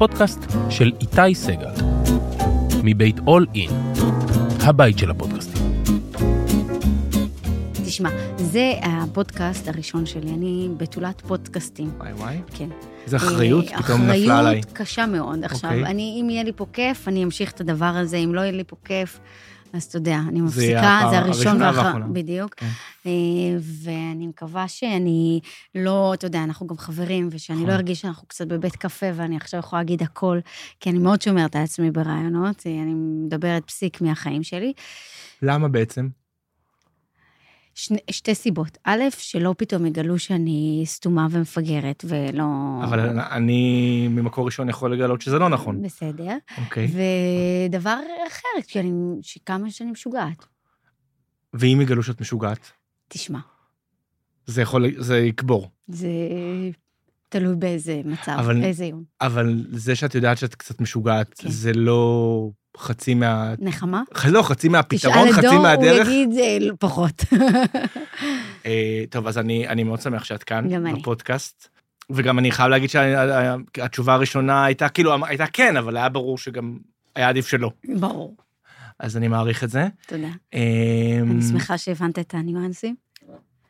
הפודקאסט של איתי סגל, מבית אול אין, הבית של הפודקאסטים. תשמע, זה הפודקאסט הראשון שלי, אני בתולת פודקאסטים. וואי וואי. כן. איזה אחריות אה, פתאום נפלה עליי. אחריות קשה מאוד. עכשיו, אוקיי. אני, אם יהיה לי פה כיף, אני אמשיך את הדבר הזה, אם לא יהיה לי פה כיף, אז אתה יודע, אני מפסיקה, הפעם זה הראשון והאחרון, והאחרונה. בדיוק. כן. אה, ואני מקווה שאני לא, אתה יודע, אנחנו גם חברים, ושאני נכון. לא ארגיש שאנחנו קצת בבית קפה ואני עכשיו יכולה להגיד הכל, כי אני מאוד שומרת על עצמי ברעיונות, אה, אני מדברת פסיק מהחיים שלי. למה בעצם? שני, שתי סיבות. א', שלא פתאום יגלו שאני סתומה ומפגרת, ולא... אבל אני ממקור ראשון יכול לגלות שזה לא נכון. בסדר. אוקיי. ודבר אחר, כי אני, שכמה שאני משוגעת. ואם יגלו שאת משוגעת, תשמע, זה יכול, זה יקבור. זה תלוי באיזה מצב, אבל- איזה יום. אבל זה שאת יודעת שאת קצת משוגעת, כן. זה לא חצי מה... נחמה? לא, חצי מהפתרון, תשאל את חצי דור, הוא מהדרך. יגיד אה, לא, פחות. אה, טוב, אז אני, אני מאוד שמח שאת כאן, גם אני. בפודקאסט. וגם אני חייב להגיד שהתשובה הראשונה הייתה כאילו, הייתה כן, אבל היה ברור שגם היה עדיף שלא. ברור, אז אני מעריך את זה. תודה. אה, אני שמחה שהבנת את הניואנסים.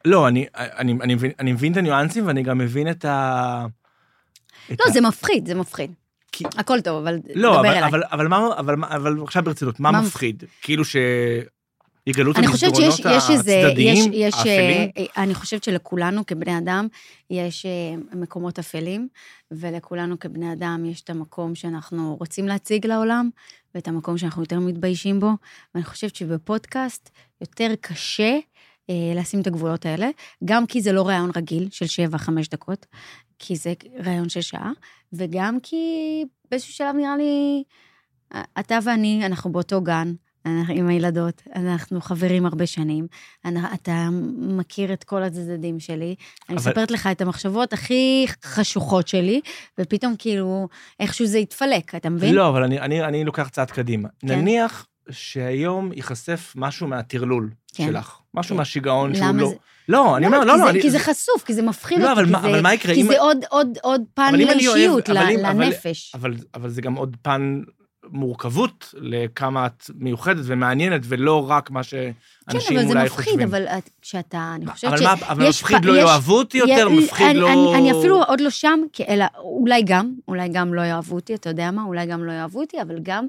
לא, אני, אני, אני, מבין, אני מבין את הניואנסים ואני גם מבין את ה... את לא, ה- זה מפחיד, זה מפחיד. כי- הכל טוב, אבל לא, דבר אבל, אליי. אבל, אבל, מה, אבל, מה- אבל עכשיו ברצינות, מה מה מפחיד? כאילו שיגלו את אני חושבת המסדרונות הצדדיים, יש, האפלים? אה, אני חושבת שלכולנו כבני אדם יש אה, מקומות אפלים, ולכולנו כבני אדם יש את המקום שאנחנו רוצים להציג לעולם, ואת המקום שאנחנו יותר מתביישים בו, ואני חושבת שבפודקאסט יותר קשה לשים את הגבולות האלה, גם כי זה לא ראיון רגיל של שבע, חמש דקות, כי זה ראיון של שעה, וגם כי באיזשהו שלב נראה לי, אה, אתה ואני, אנחנו באותו גן, אנחנו עם הילדות, אנחנו חברים הרבה שנים, אנ- אתה מכיר את כל הצדדים שלי, אני אבל- מספרת לך את המחשבות הכי חשוכות שלי, ופתאום כאילו, איכשהו זה יתפלק, אתה מבין? לא, אבל אני, אני, אני לוקח צעד קדימה. כן. נניח שהיום ייחשף משהו מהטרלול כן. שלך, משהו כן. מהשיגעון שהוא לא... זה- לא, אני? אומר, לא, לא, זה- אני... כי זה חשוף, כי זה מפחיד לא, אותי, אבל כי זה- אבל מה יקרה כי אם- זה עוד, עוד, עוד פן לאישיות, אבל- לנפש. אבל, אבל זה גם עוד פן מורכבות לכמה את מיוחדת ומעניינת, ולא רק מה כן, שאנשים אבל זה אולי מפחיד, חושבים. אבל את- כשאתה, אני חושבת אבל ש... מה, אבל מפחיד פ- לא יש- יאהבו אותי יותר? מפחיד אני, לא... אני, אני אפילו עוד לא שם, אלא אולי גם, אולי גם לא יאהבו אותי, אתה יודע מה? אולי גם לא יאהבו אותי, אבל גם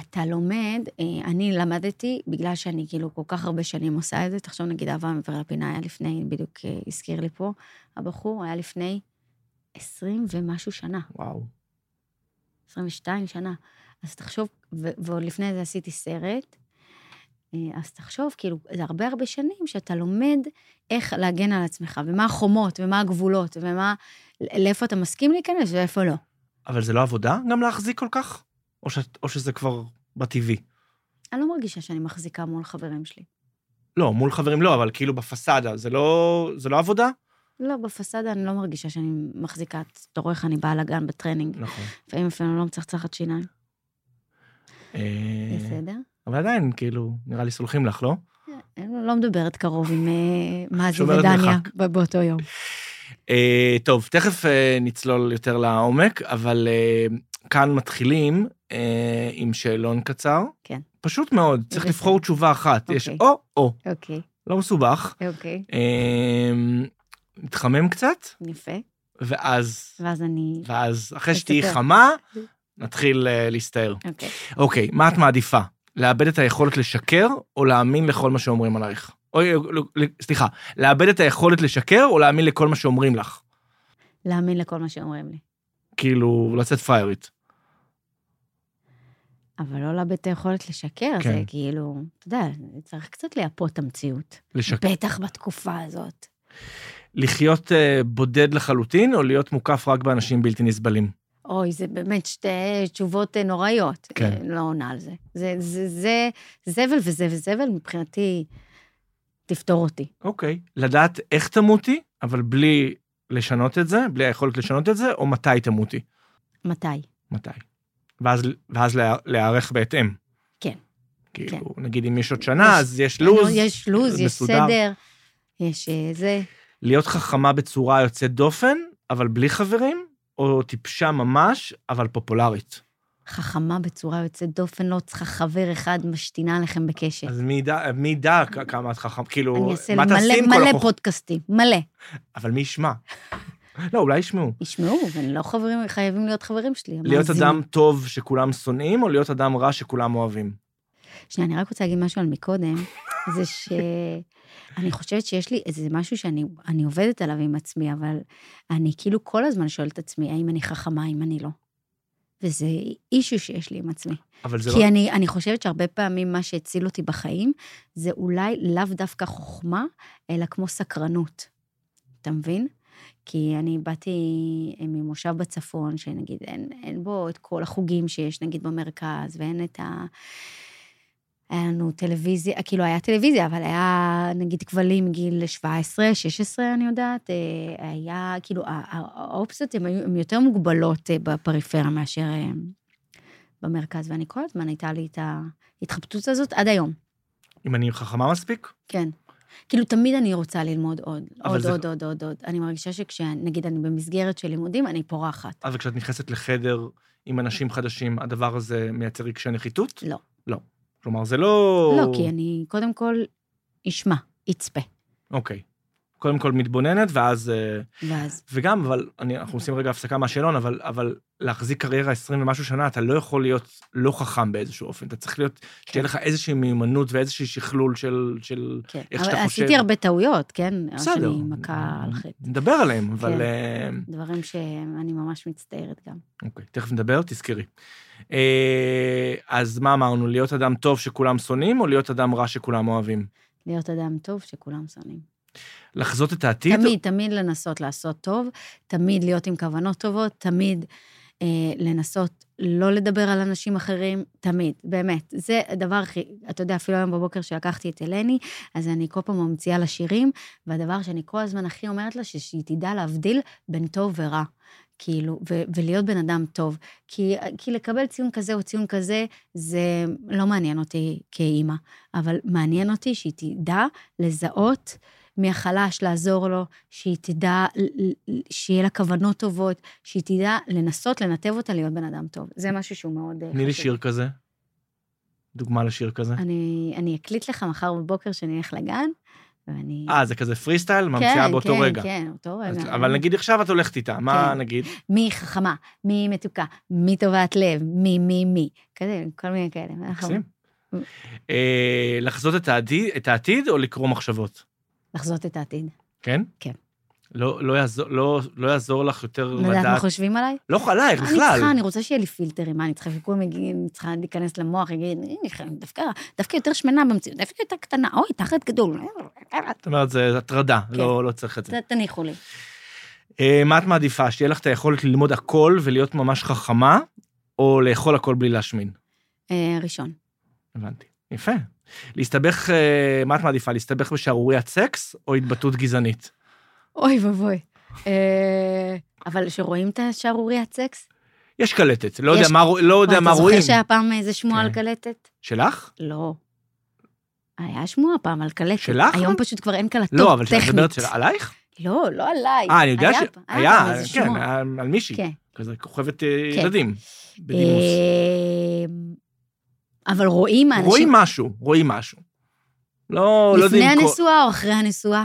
אתה לומד, אה, אני למדתי, בגלל שאני כאילו כל כך הרבה שנים עושה את זה, תחשוב נגיד אהבה מעבר לפינה היה לפני, בדיוק אה, הזכיר לי פה, הבחור היה לפני 20 ומשהו שנה, וואו. 22 שנה. אז תחשוב, ו- ועוד לפני זה עשיתי סרט, אה, אז תחשוב, כאילו, זה הרבה הרבה שנים שאתה לומד איך להגן על עצמך, ומה החומות, ומה הגבולות, ומה, לאיפה אתה מסכים להיכנס ואיפה לא. אבל זה לא עבודה גם להחזיק כל כך? או, ש... או שזה כבר בטבעי? אני לא מרגישה שאני מחזיקה מול חברים שלי. לא, מול חברים לא, אבל כאילו בפסאדה, זה לא, זה לא עבודה? לא, בפסאדה אני לא מרגישה שאני מחזיקה, אתה רואה איך אני באה לגן בטרנינג, נכון. לפעמים אפילו לא מצחצחת שיניים. אה, בסדר? אבל עדיין, כאילו, נראה לי סולחים לך, לא? אני לא מדברת קרוב עם אה, שום הורה ודניה באותו יום. אה, טוב, תכף אה, נצלול יותר לעומק, אבל אה, כאן מתחילים אה, עם שאלון קצר. כן. פשוט מאוד, צריך בסדר. לבחור תשובה אחת. יש אוקיי. או-או, אוקיי, לא מסובך. אוקיי, אה, נתחמם קצת, יפה. ואז, ואז אני... ואז אחרי שתהיי. חמה, נתחיל אה, להסתער. אוקיי. אוקיי, מה את מעדיפה? לאבד את היכולת לשקר, או להאמין לכל מה שאומרים עלייך? אוי, לא, לא, סליחה, לאבד את היכולת לשקר, או להאמין לכל מה שאומרים לך? להאמין לכל מה שאומרים לי. כאילו, לצאת פריירית. אבל לא לאבד את היכולת לשקר, כן. זה כאילו, אתה יודע, צריך קצת לייפות את המציאות. לשקר. בטח בתקופה הזאת. לחיות אה, בודד לחלוטין, או להיות מוקף רק באנשים בלתי נסבלים? אוי, זה באמת שתי תשובות אה, נוראיות. כן. אה, לא עונה על זה. זה, זה, זה זבל וזה וזבל, מבחינתי, תפתור אותי. אוקיי. לדעת איך תמותי, אבל בלי לשנות את זה, בלי היכולת לשנות את זה, או מתי תמותי? מתי? מתי. ואז, ואז לה- להיערך בהתאם. כן. כאילו, נגיד אם יש עוד שנה, יש- אז יש לו"ז. יש לו"ז, יש מסודר. סדר, יש אה, זה. להיות חכמה בצורה יוצאת דופן, אבל בלי חברים, או טיפשה ממש, אבל פופולרית? חכמה בצורה יוצאת דופן, לא צריכה חבר אחד משתינה עליכם בקשת. אז מי ידע, מי ידע כ- כמה את חכם, כאילו, אני אעשה מה מלא, תעשי עם כל מלא החוכ... פודקאסטים, מלא. אבל מי ישמע? לא, אולי ישמעו. ישמעו, והם לא חברים, חייבים להיות חברים שלי. להיות המאזינים. אדם טוב שכולם שונאים, או להיות אדם רע שכולם אוהבים? שנייה, אני רק רוצה להגיד משהו על מקודם, זה שאני חושבת שיש לי איזה משהו שאני אני עובדת עליו עם עצמי, אבל אני כאילו כל הזמן שואלת את עצמי, האם אני חכמה, האם אני לא. וזה אישו שיש לי עם עצמי. אבל זה כי לא... אני, אני חושבת שהרבה פעמים מה שהציל אותי בחיים, זה אולי לאו דווקא חוכמה, אלא כמו סקרנות. אתה מבין? כי אני באתי ממושב בצפון, שנגיד אין, אין בו את כל החוגים שיש נגיד במרכז, ואין את ה... היה לנו טלוויזיה, כאילו היה טלוויזיה, אבל היה נגיד כבלים מגיל 17, 16, אני יודעת, אה, היה, כאילו, האופציות הן יותר מוגבלות אה, בפריפריה מאשר אה, במרכז, ואני כל הזמן הייתה לי את ההתחבטות הזאת עד היום, אם אני חכמה מספיק? כן. כאילו, תמיד אני רוצה ללמוד עוד, עוד, זה- עוד, עוד, עוד, עוד. אני מרגישה שכשנגיד אני במסגרת של לימודים, אני פורחת. אבל כשאת נכנסת לחדר עם אנשים חדשים, הדבר הזה מייצר רגשי נחיתות? לא. לא. כלומר, זה לא... לא, כי אני קודם כל אשמע, אצפה, אוקיי. קודם כל מתבוננת, ואז... אה, ואז... וגם, אבל, אני, אנחנו עושים רגע הפסקה מהשאלון, אבל, אבל להחזיק קריירה 20 ומשהו שנה, אתה לא יכול להיות לא חכם באיזשהו אופן. אתה צריך להיות, שתהיה לך איזושהי מיומנות ואיזשהו שכלול של, של כן. איך אבל שאתה חושב. עשיתי הרבה טעויות, כן? בסדר. שאני מכה על חטא. נדבר עליהם, אבל... כן. אה, דברים שאני ממש מצטערת גם. אוקיי, תכף נדבר, תזכרי. אה, אז מה אמרנו, להיות אדם טוב שכולם שונאים, או להיות אדם רע שכולם אוהבים? להיות אדם טוב שכולם שונאים. לחזות את העתיד? תמיד, תמיד לנסות לעשות טוב, תמיד להיות עם כוונות טובות, תמיד אה, לנסות לא לדבר על אנשים אחרים, תמיד, באמת. זה הדבר הכי, אתה יודע, אפילו היום בבוקר שלקחתי את אלני, אז אני כל פעם ממציאה לה שירים, והדבר שאני כל הזמן הכי אומרת לה, שהיא תדע להבדיל בין טוב ורע. כאילו, ו- ולהיות בן אדם טוב. כי, כי לקבל ציון כזה או ציון כזה, זה לא מעניין אותי כאימא, אבל מעניין אותי שהיא תדע לזהות מי החלש, לעזור לו, שהיא תדע, שיהיה לה כוונות טובות, שהיא תדע לנסות לנתב אותה להיות בן אדם טוב. זה משהו שהוא מאוד אה, נראה לי חשוב. שיר כזה. דוגמה לשיר כזה. אני, אני אקליט לך מחר בבוקר שאני אלך לגן, ואני... אה, זה כזה פרי סטייל? ממציאה באותו כן, רגע. כן, אותו אז- רגע. אבל נגיד עכשיו את הולכת איתה, מה כן. נגיד? מי חכמה, מי מתוקה, מי טובת לב, מי, מי, מי. כזה, כל מיני כאלה. אנחנו- מקסים. אה, לחזות את העתיד או לקרוא מחשבות? לחזות את העתיד. כן? כן. לא, לא, יעזור, לא, לא יעזור לך יותר לא מה לדעת... חושבים עליי? לא עלייך אני בכלל. צריכה, אני רוצה שיהיה לי פילטרים, מה, אני צריכה שכולם יגידו, אני צריכה להיכנס למוח, יגיד, "הנה, דווקא, דווקא יותר שמנה במציאות, דווקא יותר קטנה, אוי, תחת גדול. זאת אומרת, זה הטרדה, כן. לא, לא צריך את זה. תניחו לי. אה, מה את מעדיפה, שתהיה לך את היכולת ללמוד הכל ולהיות ממש חכמה, או לאכול הכל בלי להשמין? אה, ראשון. הבנתי. יפה. להסתבך, אה, מה את מעדיפה, להסתבך בשערוריית סקס או התבטאות גזענית? אוי ואבוי. אה, אבל שרואים את השערוריית סקס? יש קלטת, לא יודע מה, לא יודע מה אתה רואים. זוכר שהיה פעם איזה שמועה על כן. קלטת? שלך? לא. היה שמועה פעם על קלטת. שלך? היום פשוט כבר אין קלטות, לא, אבל טכנית. מדברת. עלייך? לא, לא עליי. אה, אני יודע ש... היה כן, על מישהי. כן. כזה כוכבת אה, כן. ילדים. בדימוס. אה, אבל רואים האנשים... רואים משהו, רואים משהו. לא, לא לפני יודעים... כל- הנשואה או אחרי הנשואה?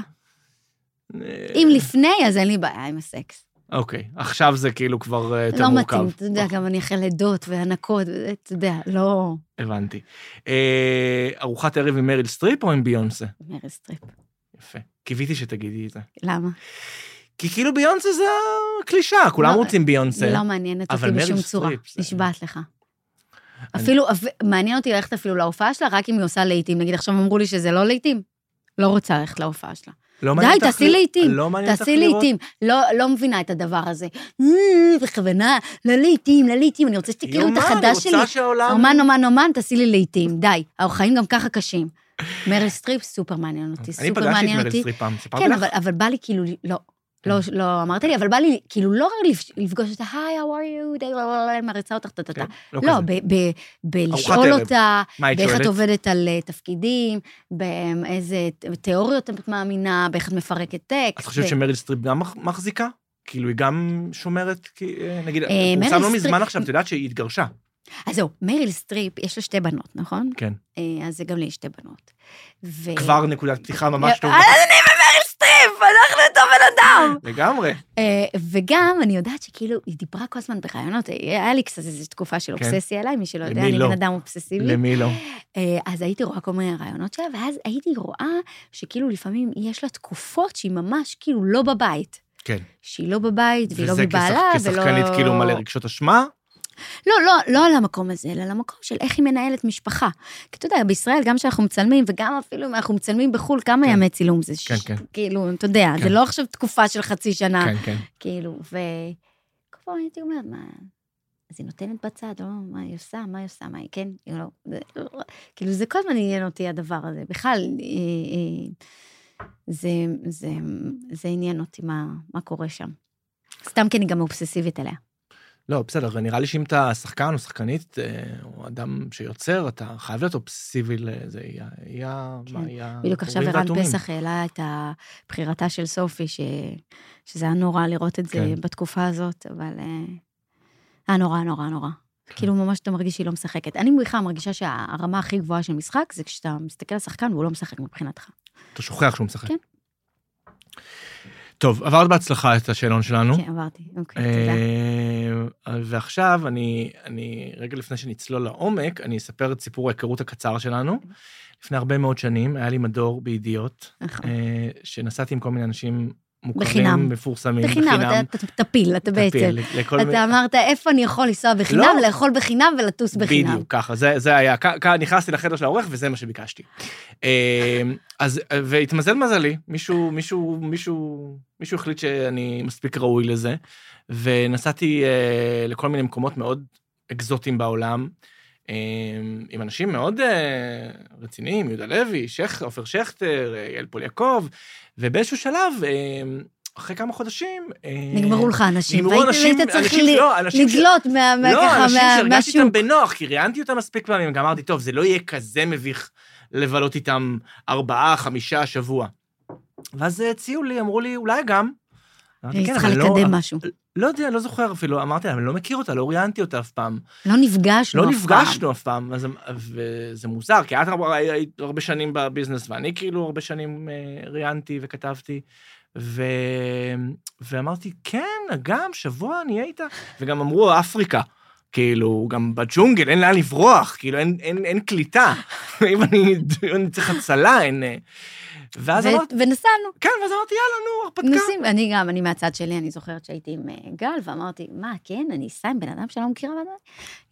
אה, אם לפני, אז אין לי בעיה עם הסקס. אוקיי, עכשיו זה כאילו כבר אה, יותר לא מורכב. מתאים, אתה יודע, גם אני אחרי לידות והנקות, וזה, אתה יודע, לא... הבנתי. אה, ארוחת ערב עם מריל סטריפ או עם ביונסה? מריל סטריפ. יפה. קיוויתי שתגידי את זה. למה? כי כאילו ביונסה זה הקלישאה, כולם לא, רוצים ביונסה. לא מעניינת אותי מריל בשום צורה. נשבעת לך. אפילו, אפ- מעניין אותי ללכת אפילו להופעה שלה, רק אם היא עושה להיטים. נגיד, עכשיו אמרו לי שזה לא להיטים. לא רוצה ללכת להופעה שלה. לא מעניין די, תעשי ל- להיטים. לא מעניין תעשי? לעיתים. לא, לא מבינה את הדבר הזה. "אה, בכוונה, לא לעיתים, לא לעיתים, אני רוצה שתכירו את יומן, החדש שלי. אני רוצה שהעולם... אומן, אומן, אומן, תעשי לי לעיתים, די. החיים גם ככה קשים. מריל סטריפ סופר מעניין אותי, אני סופר פגשתי את מעניין מריל אותי. סטריפ פעם, סיפרתי כן, לך? אבל, אבל בא לי כאילו, לא, לא, לא אמרת לי, אבל בא לי כאילו לא רק לפ- לפגוש אותה, היי, how are you, לא, לא, לא, מעריצה אותך, טה, טה, טה. כן, לא לא, בלשאול. אותה, באיך את עובדת על אה, תפקידים, באיזה תיאוריות את מאמינה, באיך את מפרקת טקסט. את חושבת שמריל סטריפ גם מח- מחזיקה? כאילו, היא גם שומרת, אה, נגיד, אה, פורסם מריל לא מזמן עכשיו, את יודעת שהיא התגרשה. אז זהו, מריל סטריפ, יש לה שתי בנות, נכון? כן. אה, אז גם לי יש שתי בנות. כבר נקודת פתיחה ממש טובה. אז אני ומריל סטריפ, אנחנו אותו בן אדם. לגמרי. אה, וגם, אני יודעת שכאילו, היא דיברה כל הזמן בראיונות, היה לי קצת איזו תקופה של כן. אובססיה אליי, מי שלא יודע, אני לא? בן אדם אובססיבי. למי לא? אה, אז הייתי רואה כל מיני ראיונות שלה, ואז הייתי רואה שכאילו לפעמים יש לה תקופות שהיא ממש כאילו לא בבית. כן. שהיא לא בבית, והיא לא וזה מבעלה, ולא... כשחקנית כאילו מלא רגשות אשמה? לא, לא, לא על המקום הזה, אלא על המקום של איך היא מנהלת משפחה. כי אתה יודע, בישראל, גם כשאנחנו מצלמים, וגם אפילו אם אנחנו מצלמים בחו"ל, כמה כן. ימי צילום זה? ש- כן, כן. כאילו, אתה יודע, כן. זה לא עכשיו תקופה של חצי שנה. כן, כן. כאילו, וכל פעם הייתי אומרת, מה... אז היא נותנת בצד, לא, מה היא עושה, מה היא עושה, מה היא, כן, היא לא, זה, לא, כאילו, זה כל הזמן עניין אותי הדבר הזה. בכלל, אה, אה, זה, זה, זה עניין אותי מה, מה קורה שם. סתם כי אני גם אובססיבית עליה. לא, בסדר, נראה לי שאם אתה שחקן או שחקנית, אה, או אדם שיוצר, אתה חייב להיות אובססיבי לזה, היא ה- היא ה... כן. בדיוק עכשיו ערן. פסח העלה את הבחירתה של סופי, ש... שזה היה נורא לראות את זה כן. בתקופה הזאת, אבל אה, היה נורא, נורא, נורא. כן. כאילו ממש אתה מרגיש שהיא לא משחקת. אני בכלל מרגישה שהרמה הכי גבוהה של משחק זה כשאתה מסתכל על שחקן והוא לא משחק מבחינתך. אתה שוכח שהוא משחק. כן. טוב, עברת בהצלחה את השאלון שלנו. כן, עברתי. אוקיי, תודה. אה, ועכשיו, אני, אני, רגע לפני שנצלול לעומק, אני אספר את סיפור ההיכרות הקצר שלנו. לפני הרבה מאוד שנים, היה לי מדור בידיעות, נכון. אה, שנסעתי עם כל מיני אנשים מוכרים, בחינם. מפורסמים, בחינם, אתה- אתה תפיל, אתה בעצם. לכל אתה אמרת, איפה אני יכול לנסוע בחינם, לא. לאכול בחינם ולטוס בחינם. בדיוק, ככה, זה, זה היה, כ- כ- נכנסתי לחדר של העורך וזה מה שביקשתי. אה, אז, והתמזל מזלי, מישהו, מישהו, מישהו, מישהו החליט שאני מספיק ראוי לזה, ונסעתי אה, לכל מיני מקומות מאוד אקזוטיים בעולם, עם אנשים מאוד אה, רציניים, יהודה לוי, עופר שכטר, אה, יעל פול יעקב, ובאיזשהו שלב, אה, אחרי כמה חודשים... נגמרו לך אנשים, נגמרו אנשים, והיית צריך אנשים, ל- לא, אנשים ש- לדלות מה- מה- לא, ככה, אנשים שהרגשתי איתם מהשוק. בנוח, כי ראיינתי אותם מספיק פעמים, גם אמרתי, טוב, זה לא יהיה כזה מביך לבלות איתם ארבעה, חמישה, שבוע. ואז הציעו לי, אמרו לי, אולי גם. היא "כן, צריכה לא- לקדם משהו. לא יודע, לא זוכר אפילו, אמרתי להם, אני לא מכיר אותה, לא ראיינתי אותה אף פעם. לא נפגשנו לא אף פעם. נפגשנו אף פעם, וזה מוזר, כי את היית הרבה שנים בביזנס, ואני כאילו הרבה שנים אה, ראיינתי וכתבתי, ו... ואמרתי, כן, גם, שבוע נהיה איתה. וגם אמרו, אפריקה. כאילו, גם בג'ונגל, אין לאן לברוח, כאילו, אין, אין, אין קליטה. אם אני, אני צריך הצלה, אין... ואז ו- אמרתי, ונסענו, כן, ואז אמרתי, יאללה, נו, הרפתקה. נוסעים. אני גם, אני מהצד שלי, אני זוכרת שהייתי עם אה, גל, ואמרתי, מה, כן, אני אסע עם בן אדם שאני לא מכירה, ואני אומרת,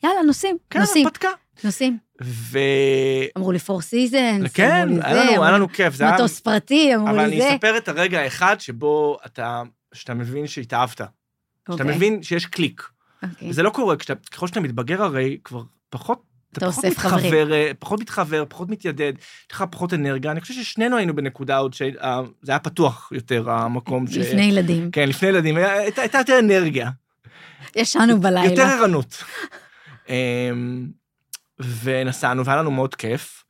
יאללה, נוסעים, כן, נוסעים, הרפתקה. נוסעים. ו... אמרו לי פור סיזנס, כן, אמרו לי זה, היה לנו כיף. זה היה... מטוס פרטי, אמרו אבל לי אני זה. אספר את הרגע האחד שבו אתה, שאתה מבין שהתאהבת. שאתה אוקיי, מבין שיש קליק. אוקיי. וזה לא קורה, כשאתה, ככל שאתה מתבגר הרי, כבר פחות... אתה פחות אוסף חברים. מתחבר, אה, פחות מתחבר, פחות מתיידד, יש לך פחות אנרגיה. אני חושב ששנינו היינו בנקודה עוד שזה היה פתוח יותר, המקום ש... לפני ילדים. כן, לפני ילדים, הייתה יותר אנרגיה, ישנו יותר בלילה. ערנות. אמ, ונסענו, והיה לנו מאוד כיף.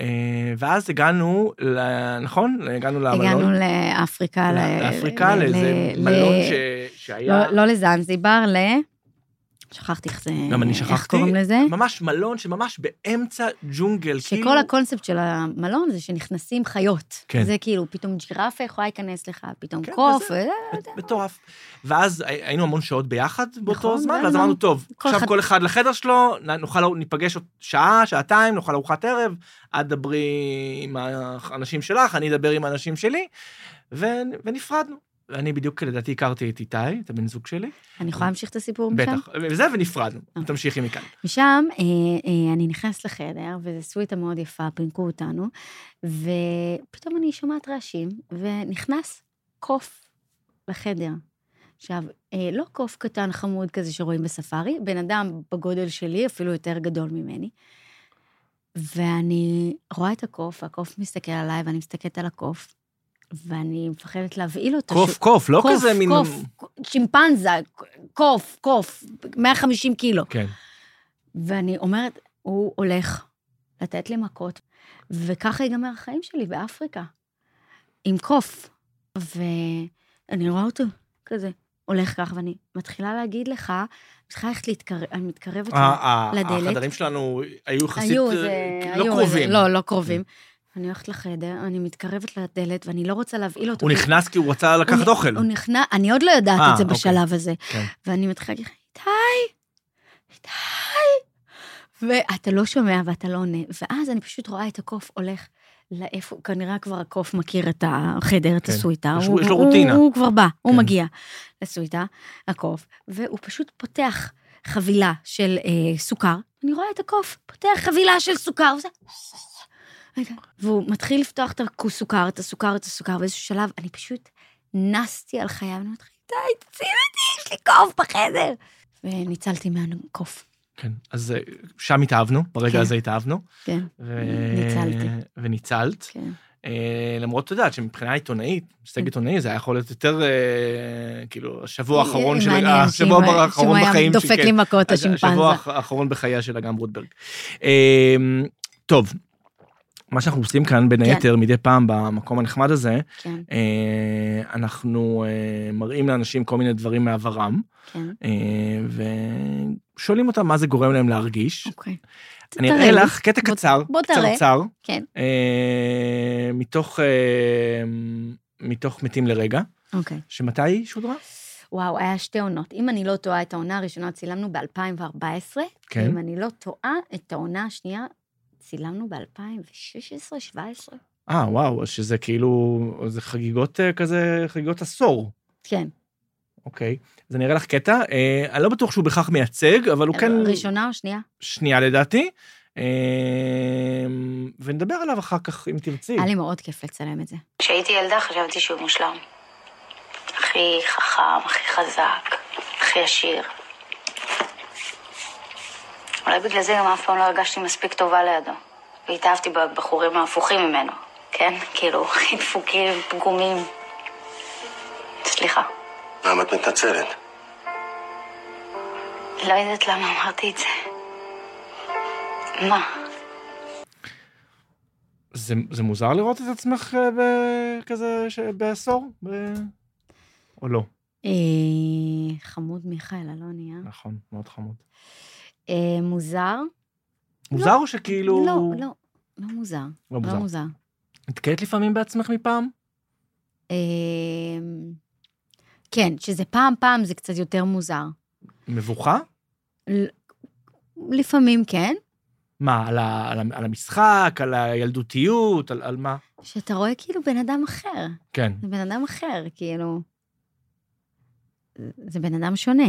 אה, ואז הגענו, ל- נכון? הגענו למלון. הגענו לאפריקה. לאפריקה, ל- לאיזה מלון ש- שהיה... לא- לא לזנזיבר, ל... שכחתי איך זה... גם אני איך שכחתי. קוראים לזה? ממש מלון שממש באמצע ג'ונגל, כאילו... שכל הקונספט של המלון זה שנכנסים חיות. כן. זה כאילו, פתאום ג'ירפה יכולה להיכנס לך, פתאום כן, קוף, וזה- וזה- מטורף. ואז הי- היינו המון שעות ביחד באותו נכון, זמן, ואז ואז אמרנו, טוב, כל עכשיו אחד- כל אחד לחדר שלו, נוכל, ניפגש עוד שעה, שעתיים, נאכל ארוחת ערב, את דברי עם האנשים שלך, אני אדבר עם האנשים שלי, ו- ונפרדנו. ואני בדיוק, לדעתי, הכרתי את איתי, את הבן זוג שלי. אני יכולה להמשיך את הסיפור משם? בטח. וזה, ונפרדנו. אה. תמשיכי מכאן. משם אה, אה, אני נכנסת לחדר, וזו סוויטה מאוד יפה, פינקו אותנו, ופתאום אני שומעת רעשים, ונכנס קוף לחדר. עכשיו, אה, לא קוף קטן חמוד כזה שרואים בספארי, בן אדם בגודל שלי, אפילו יותר גדול ממני. ואני רואה את הקוף, והקוף מסתכל עליי, ואני מסתכלת על הקוף, ואני מפחדת להבהיל אותו. קוף, שהוא- קוף, לא קוף, כזה מין... קוף, שימפנזה, קוף, קוף, 150 קילו. כן. ואני אומרת, הוא הולך לתת לי מכות, וככה ייגמר החיים שלי באפריקה, עם קוף. ואני רואה אותו כזה, הולך ככה, ואני מתחילה להגיד לך, מתחילה ללכת להתקרב, אני מתקרבת ה- ה- לדלת. החדרים שלנו היו יחסית אה. לא קרובים. לא, לא קרובים. אני הולכת לחדר, אני מתקרבת לדלת, ואני לא רוצה להבהיל אותו. הוא נכנס כי הוא רצה לקחת אוכל. הוא נכנס, אני עוד לא יודעת אה, את זה אוקיי. בשלב הזה. כן. ואני מתחילה להגיד, איתי, איתי, ואתה לא שומע ואתה לא עונה. ואז אני פשוט רואה את הקוף הולך לאיפה, כנראה כבר הקוף מכיר את החדר, את כן. הסוויטה. יש- לו רוטינה. הוא כבר בא, הוא כן. מגיע לסוויטה, הקוף, והוא פשוט פותח חבילה של אה, סוכר. אני רואה את הקוף, פותח חבילה של סוכר, וזה... והוא מתחיל לפתוח את הסוכר, את הסוכר, את הסוכר, באיזשהו שלב אני פשוט נסתי על חיי, ואני אומרת, די, תציל אותי, יש לי קוף בחדר. וניצלתי מהקוף, כן, אז אה, שם התאהבנו, ברגע כן. הזה התאהבנו. כן, ו- ניצלתי. וניצלת. כן. אה, למרות, את יודעת, שמבחינה עיתונאית, הישג עיתונאי, זה היה יכול להיות יותר, אה, כאילו, השבוע האחרון של... מעניין, השבוע האחרון שאם היה בחיים של... דופק כן. לי מכות השימפנזה. השבוע האחרון בחייה של אגם רוטברג. אה, טוב, מה שאנחנו עושים כאן, בין כן. היתר, מדי פעם במקום הנחמד הזה, כן, אה, אנחנו אה, מראים לאנשים כל מיני דברים מעברם, כן, אה, ושואלים אותם מה זה גורם להם להרגיש. אוקיי. אני אראה. לך קטע בוא- קצר, בוא תראה. קצרצר, כן, אה, מתוך, אה, מתוך מתים לרגע, אוקיי. שמתי שודרה? וואו, היה שתי עונות. אם אני לא טועה, את העונה הראשונה צילמנו ב-2014. כן. אם אני לא טועה, את העונה השנייה צילמנו ב-2016-2017. אה, וואו, אז שזה כאילו, זה חגיגות אה, כזה, חגיגות עשור. כן. אוקיי, אז אני אראה לך קטע, אה, אני לא בטוח שהוא בהכרח מייצג, אבל הוא כן ראשונה או שנייה? שנייה לדעתי, אה, ונדבר עליו אחר כך אם תרצי. היה לי מאוד כיף לצלם את זה. כשהייתי ילדה חשבתי שהוא מושלם. הכי חכם, הכי חזק, הכי עשיר. אולי בגלל זה גם אף פעם לא הרגשתי מספיק טובה לידו. והתאהבתי בבחורים ההפוכים ממנו, כן? כאילו, הכי דפוקים, פגומים. סליחה. למה את מתנצלת? לא יודעת למה אמרתי את זה. מה? זה, זה מוזר לראות את עצמך אה, ב- כזה ש- בעשור? ב... או לא? אה, חמוד מיכאל אלוני, אה? נכון, מאוד חמוד. אה, מוזר? מוזר או שכאילו... לא, לא, לא מוזר. לא מוזר. לא מוזר. נתקעת לפעמים בעצמך מפעם? אה, כן, שזה פעם פעם זה קצת יותר מוזר. מבוכה? לפעמים כן, מה, על, ה, על, ה, על המשחק, על הילדותיות, על, על מה? שאתה רואה כאילו בן אדם אחר. כן. זה בן אדם אחר, כאילו... זה בן אדם שונה.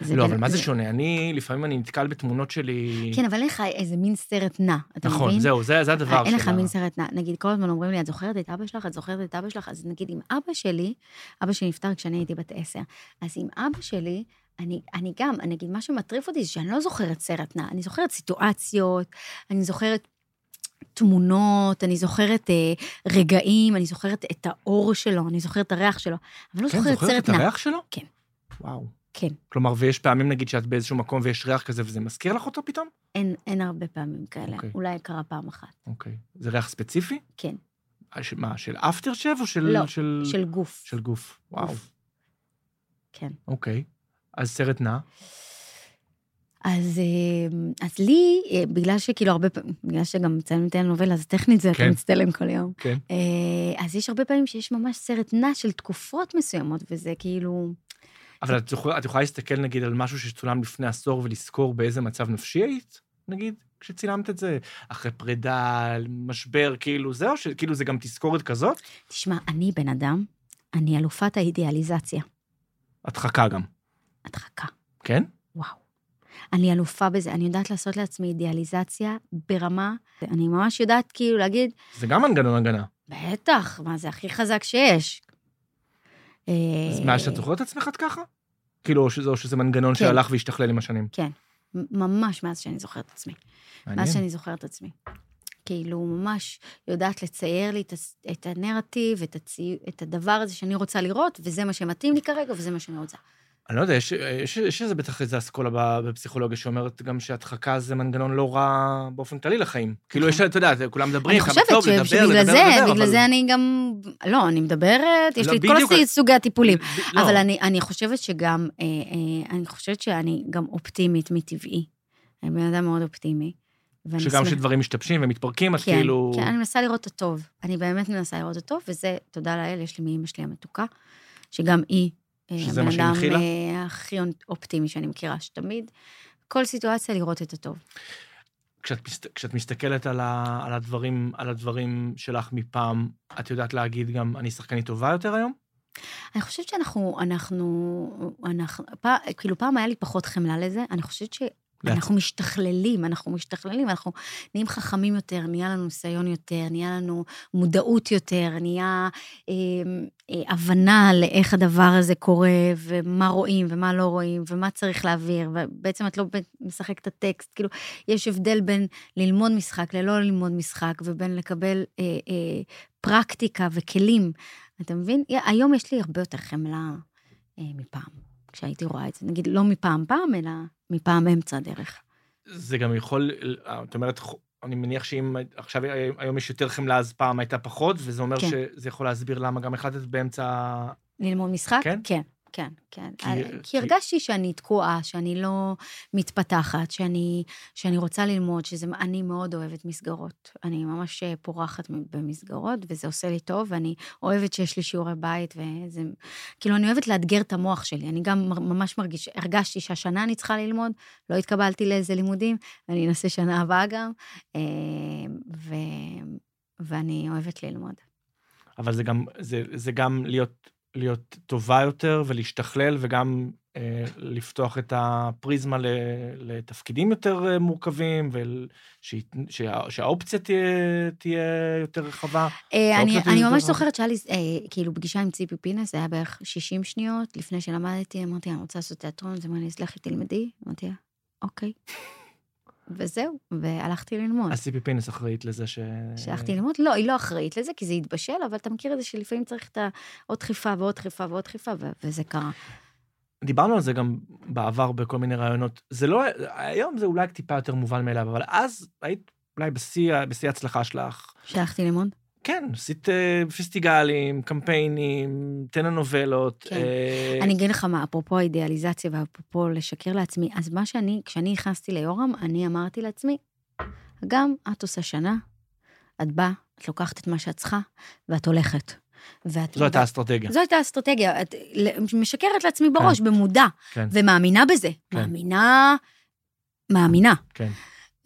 לא, אבל מה זה שונה? אני, לפעמים אני נתקל בתמונות שלי... כן, אבל אין לך איזה מין סרט נע, אתה מבין? נכון, זהו, זה, זה הדבר אין לך מין סרט נע. נגיד, כל הזמן אומרים לי, את זוכרת את אבא שלך? את זוכרת את אבא שלך? אז נגיד, עם אבא שלי, אבא שלי נפטר כשאני הייתי בת עשר, אז עם אבא שלי, אני, אני גם, אני אגיד, מה שמטריף אותי זה שאני לא זוכרת סרט נע, אני זוכרת סיטואציות, אני זוכרת תמונות, אני זוכרת אה, רגעים, אני זוכרת את האור שלו, אני זוכרת את הריח שלו, אבל לא כן, זוכרת זוכרת סרט את נע. הריח שלו? כן. וואו. כן, כלומר, ויש פעמים, נגיד, שאת באיזשהו מקום ויש ריח כזה וזה מזכיר לך אותו פתאום? אין, אין הרבה פעמים כאלה, אוקיי. אולי קרה פעם אחת. אוקיי. זה ריח ספציפי? כן, אה, של- מה, של אפטר שב או של... לא, של... של גוף. של גוף. וואו, גוף. כן. אוקיי. אז סרט נע? אז, אה, אז לי, אה, בגלל שכאילו הרבה פעמים, בגלל שגם מצלמים טלנובלה, אז טכנית זה אתה כן. מצטלם כל יום. כן. אז יש הרבה פעמים שיש ממש סרט נע של תקופות מסוימות, וזה כאילו... אבל את, זוכר, את יכולה להסתכל, נגיד, על משהו שצולם לפני עשור ולזכור באיזה מצב נפשי היית, נגיד, כשצילמת את זה? אחרי פרידה, משבר, כאילו זה, או שכאילו זה גם תזכורת כזאת? תשמע, אני בן אדם, אני אלופת האידיאליזציה. הדחקה גם, הדחקה. כן? וואו. אני אלופה בזה, אני יודעת לעשות לעצמי אידיאליזציה ברמה, אני ממש יודעת כאילו להגיד, זה גם מנגנון הגנה. בטח, מה זה הכי חזק שיש. אז אה, מה, שאת זוכרת את עצמך את ככה? כאילו, או שזה, או שזה מנגנון כן. שהלך והשתכלל עם השנים. כן, ממש מאז שאני זוכרת את עצמי. מעניין. מאז שאני זוכרת את עצמי. כאילו, ממש יודעת לצייר לי את, את הנרטיב, את, הצי... את הדבר הזה שאני רוצה לראות, וזה מה שמתאים לי כרגע, וזה מה שאני רוצה. אני לא יודע, יש, יש, יש איזה בטח איזה אסכולה בפסיכולוגיה שאומרת גם שהדחקה זה מנגנון לא רע באופן כללי לחיים. כאילו, יש, אתה יודע, כולם מדברים, אני חושבת שבגלל זה, בגלל אבל- זה אני גם... לא, אני מדברת, יש לא, לי את כל סוגי הטיפולים. ב- לא. אבל אני, אני חושבת שגם, אה, אה, אני חושבת שאני גם אופטימית מטבעי. אני בן אדם מאוד אופטימי. שגם כשדברים משתבשים ומתפרקים, אז כן, כאילו... כן, אני מנסה לראות את הטוב. אני באמת מנסה לראות את הטוב, וזה, תודה לאל, יש לי מאמא שלי המתוקה, שגם היא, שזה הבן מה שהיא אדם הנחילה? אה, הכי אופטימי שאני מכירה, שתמיד, כל סיטואציה לראות את הטוב. כשאת, מסת, כשאת מסתכלת על, ה, על, הדברים, על הדברים שלך מפעם, את יודעת להגיד גם, אני שחקנית טובה יותר היום? אני חושבת שאנחנו, אנחנו, אנחנו, פעם, כאילו פעם היה לי פחות חמלה לזה, אני חושבת שאנחנו משתכללים, אנחנו משתכללים, אנחנו נהיים חכמים יותר, נהיה לנו ניסיון יותר, נהיה לנו מודעות יותר, נהיה אה, אה, הבנה לאיך הדבר הזה קורה, ומה רואים ומה לא רואים, ומה צריך להעביר, ובעצם את לא משחקת את הטקסט, כאילו, יש הבדל בין ללמוד משחק ללא ללמוד משחק, ובין לקבל אה, אה, פרקטיקה וכלים. אתה מבין? היום יש לי הרבה יותר חמלה אה, מפעם, כשהייתי רואה את זה. נגיד, לא מפעם פעם, אלא מפעם אמצע הדרך. זה גם יכול, את אומרת, אני מניח שאם עכשיו היום יש יותר חמלה, אז פעם הייתה פחות, וזה אומר כן. שזה יכול להסביר למה גם החלטת באמצע... ללמוד משחק? כן? כן. כן, כן. כי- כי, כי- כי הרגשתי שאני תקועה, שאני לא מתפתחת, שאני, שאני רוצה ללמוד, שזה, אני מאוד אוהבת מסגרות. אני ממש פורחת במסגרות, וזה עושה לי טוב, ואני אוהבת שיש לי שיעורי בית, וזה... כאילו, אני אוהבת לאתגר את המוח שלי. אני גם ממש מרגיש, הרגשתי שהשנה אני צריכה ללמוד, לא התקבלתי לאיזה לימודים, ואני אנסה שנה הבאה גם, אה, ו, ואני אוהבת ללמוד. אבל זה גם, זה, זה גם להיות, להיות טובה יותר ולהשתכלל, וגם אה, לפתוח את הפריזמה ל, לתפקידים יותר אה, מורכבים, ושה, שה, שהאופציה תהיה, תהיה יותר רחבה. אה, אני, שהאופציות אני יהיו ממש יותר- זוכרת שהיה לי אה, כאילו פגישה עם ציפי פינס, זה היה בערך 60 שניות לפני שלמדתי, אמרתי, אני רוצה לעשות תיאטרון, אז לי, אז לכי תלמדי, אמרתי אוקיי. וזהו, והלכתי ללמוד. אז ציפי פינס אחראית לזה ש... שהלכתי ללמוד? לא, היא לא אחראית לזה, כי זה התבשל, אבל אתה מכיר את זה שלפעמים צריך את העוד דחיפה ועוד דחיפה ועוד דחיפה, וזה קרה. דיברנו על זה גם בעבר בכל מיני רעיונות. זה לא, היום זה אולי טיפה יותר מובן מאליו, אבל אז היית אולי בשיא ההצלחה שלך. שהלכתי ללמוד? כן, עשית אה, פסטיגלים, קמפיינים, טלנובלות. כן. אה, אני אגיד לך מה, אפרופו האידיאליזציה ואפרופו לשקר לעצמי, אז מה שאני, כשאני נכנסתי ליורם, אני אמרתי לעצמי, גם את עושה שנה, את באה, את לוקחת את מה שאת צריכה, ואת הולכת. ואת... זו הייתה האסטרטגיה. זו הייתה האסטרטגיה, את משקרת לעצמי בראש, במודע, כן. ומאמינה בזה. כן. מאמינה, מאמינה. כן.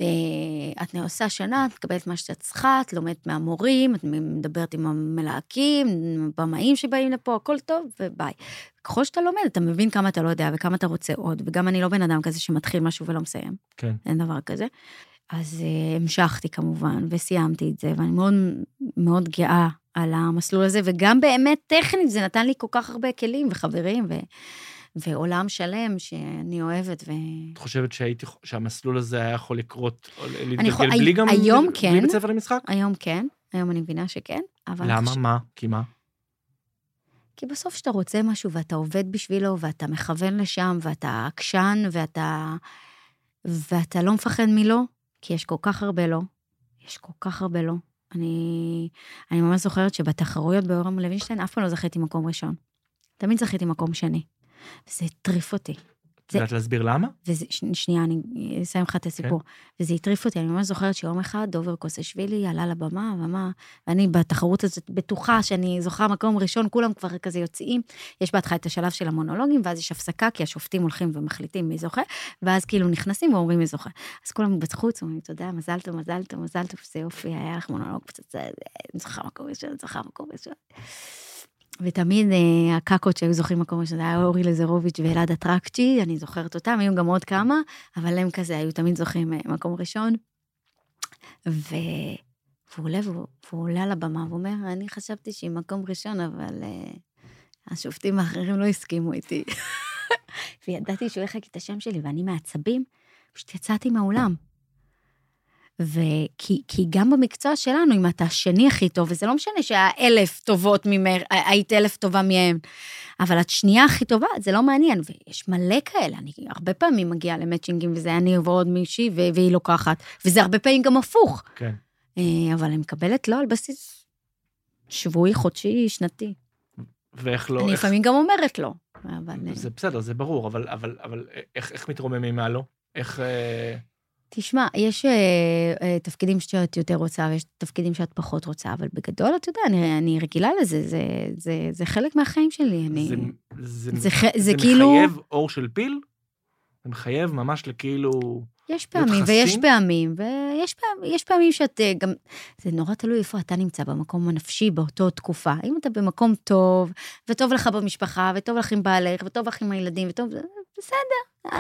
אה, את עושה שנה, את מקבלת מה שאת צריכה, את לומדת מהמורים, את מדברת עם המלהקים, במאים שבאים לפה, הכל טוב, וביי. ככל שאתה לומד, אתה מבין כמה אתה לא יודע וכמה אתה רוצה עוד, וגם אני לא בן אדם כזה שמתחיל משהו ולא מסיים. כן. אין דבר כזה. אז uh, המשכתי כמובן, וסיימתי את זה, ואני מאוד מאוד גאה על המסלול הזה, וגם באמת טכנית זה נתן לי כל כך הרבה כלים וחברים, ו, ועולם שלם שאני אוהבת, ו... את חושבת שהייתי, שהמסלול הזה היה יכול לקרות, יכול- להתגלגל בלי גם... היום בלי כן. בית ספר למשחק? היום כן, היום אני מבינה שכן, אבל... למה? חושבת- מה? כי מה? כי בסוף כשאתה רוצה משהו ואתה עובד בשבילו, ואתה מכוון לשם, ואתה עקשן, ואתה... ואתה לא מפחד מלא, כי יש כל כך הרבה לא. יש כל כך הרבה לא. אני, אני ממש זוכרת שבתחרויות באורם לוינשטיין אף פעם לא זכיתי מקום ראשון. תמיד זכיתי מקום שני. וזה הטריף אותי. את יודעת להסביר למה? וזה, ש- שנייה, אני אסיים לך את הסיפור. וזה הטריף אותי, אני ממש זוכרת שיום אחד דובר קוסשווילי עלה לבמה, ואמר, ואני בתחרות הזאת בטוחה שאני זוכה מקום ראשון, כולם כבר כזה יוצאים. יש בהתחלה את השלב של המונולוגים, ואז יש הפסקה, כי השופטים הולכים ומחליטים מי זוכה, ואז כאילו נכנסים ואומרים מי זוכה. אז כולם בחוץ אומרים, תודה, מזל טוב, מזל טוב, מזל טוב, זה יופי, היה לך מונולוג פצצה, זוכה מקום ראשון, זוכה מקום ראשון. ותמיד אה, הקקות שהיו זוכים מקום ראשון, זה היה אורי לזרוביץ' ואלעד אטרקצ'י, אני זוכרת אותם, היו גם עוד כמה, אבל הם כזה היו תמיד זוכים אה, מקום ראשון. ו... והוא עולה, והוא, עולה על הבמה ואומר, אני חשבתי שהיא מקום ראשון, אבל uh, השופטים האחרים לא הסכימו איתי. וידעתי שהוא יחק את השם שלי, ואני מעצבים, פשוט יצאתי מהאולם. וכי כי גם במקצוע שלנו, אם אתה השני הכי טוב, וזה לא משנה שהיה אלף טובות ממך, היית אלף טובה מהם, אבל את שנייה הכי טובה, זה לא מעניין, ויש מלא כאלה, אני הרבה פעמים מגיעה למצ'ינגים, וזה אני ועוד מישהי, והיא לוקחת, וזה הרבה פעמים גם הפוך. כן. אה, אבל אני מקבלת לא על בסיס שבועי, חודשי, שנתי. ואיך לא... אני איך... לפעמים גם אומרת לא, אבל... אה, זה בסדר, זה ברור, אבל, אבל, אבל איך, איך מתרוממים מהלא? איך... אה, תשמע, יש uh, uh, תפקידים שאת יותר רוצה ויש תפקידים שאת פחות רוצה, אבל בגדול, אתה יודע, אני, אני רגילה לזה, זה, זה, זה חלק מהחיים שלי. אני... זה, זה, זה, זה, זה זה כאילו... מחייב אור של פיל? זה מחייב ממש לכאילו... יש פעמים ויש פעמים, ויש פעמים, יש פעמים שאת אה, גם, זה נורא תלוי איפה אתה נמצא במקום הנפשי באותו תקופה. אם אתה במקום טוב, וטוב לך במשפחה, וטוב לך עם בעלך, וטוב לך עם הילדים, וטוב, בסדר.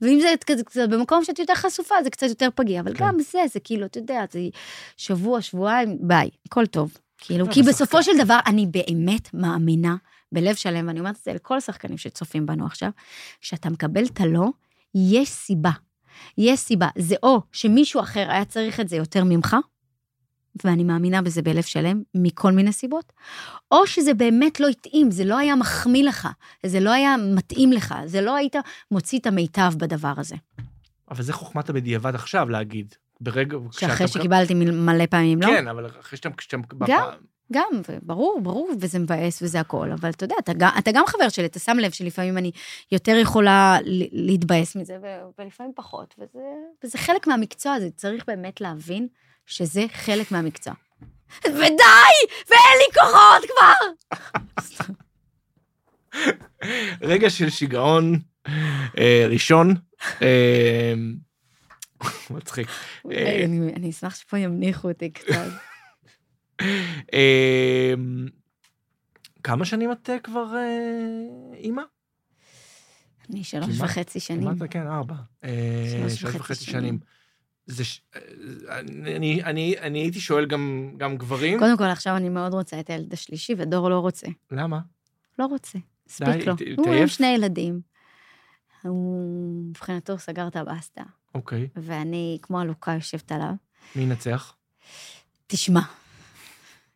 ואם זה קצת במקום שאת יותר חשופה, זה קצת יותר פגיע, אבל כן. גם זה, זה כאילו, אתה יודע, זה שבוע, שבועיים, ביי, הכל טוב. כאילו, לא, כי בסופו של דבר, אני באמת מאמינה בלב שלם, ואני אומרת את זה לכל השחקנים שצופים בנו עכשיו, כשאתה מקבל את הלא, יש סיבה. יש סיבה. זה או שמישהו אחר היה צריך את זה יותר ממך, ואני מאמינה בזה בלב שלם, מכל מיני סיבות, או שזה באמת לא התאים, זה לא היה מחמיא לך, זה לא היה מתאים לך, זה לא היית מוציא את המיטב בדבר הזה. אבל זה חוכמת הבדיעבד עכשיו להגיד. ברגע... שאחרי שקיבלתי מלא פעמים, לא? כן, אבל אחרי שאתה... גם, גם, ברור, ברור, וזה מבאס וזה הכל, אבל אתה יודע, אתה, אתה גם חבר שלי, אתה שם לב שלפעמים אני יותר יכולה להתבאס מזה, ולפעמים פחות, וזה, וזה חלק מהמקצוע הזה, צריך באמת להבין שזה חלק מהמקצוע. ודי! ואין לי כוחות כבר! רגע של שיגעון אה, ראשון. אה, מצחיק. אה, אני אשמח שפה ימניחו אותי קצת. כמה שנים את כבר אימא? אני שלוש וחצי שנים. כמעט, כן, ארבע. שלוש וחצי שנים. זה ש... אני, אני, אני הייתי שואל גם, גם גברים. קודם כל, עכשיו אני מאוד רוצה את הילד השלישי, ודור לא רוצה. למה? לא רוצה, הספיק לו. הוא עם שני ילדים. הוא, מבחינתו, סגר את הבסטה. אוקיי. ואני, כמו עלוקה, יושבת עליו. מי ינצח? תשמע,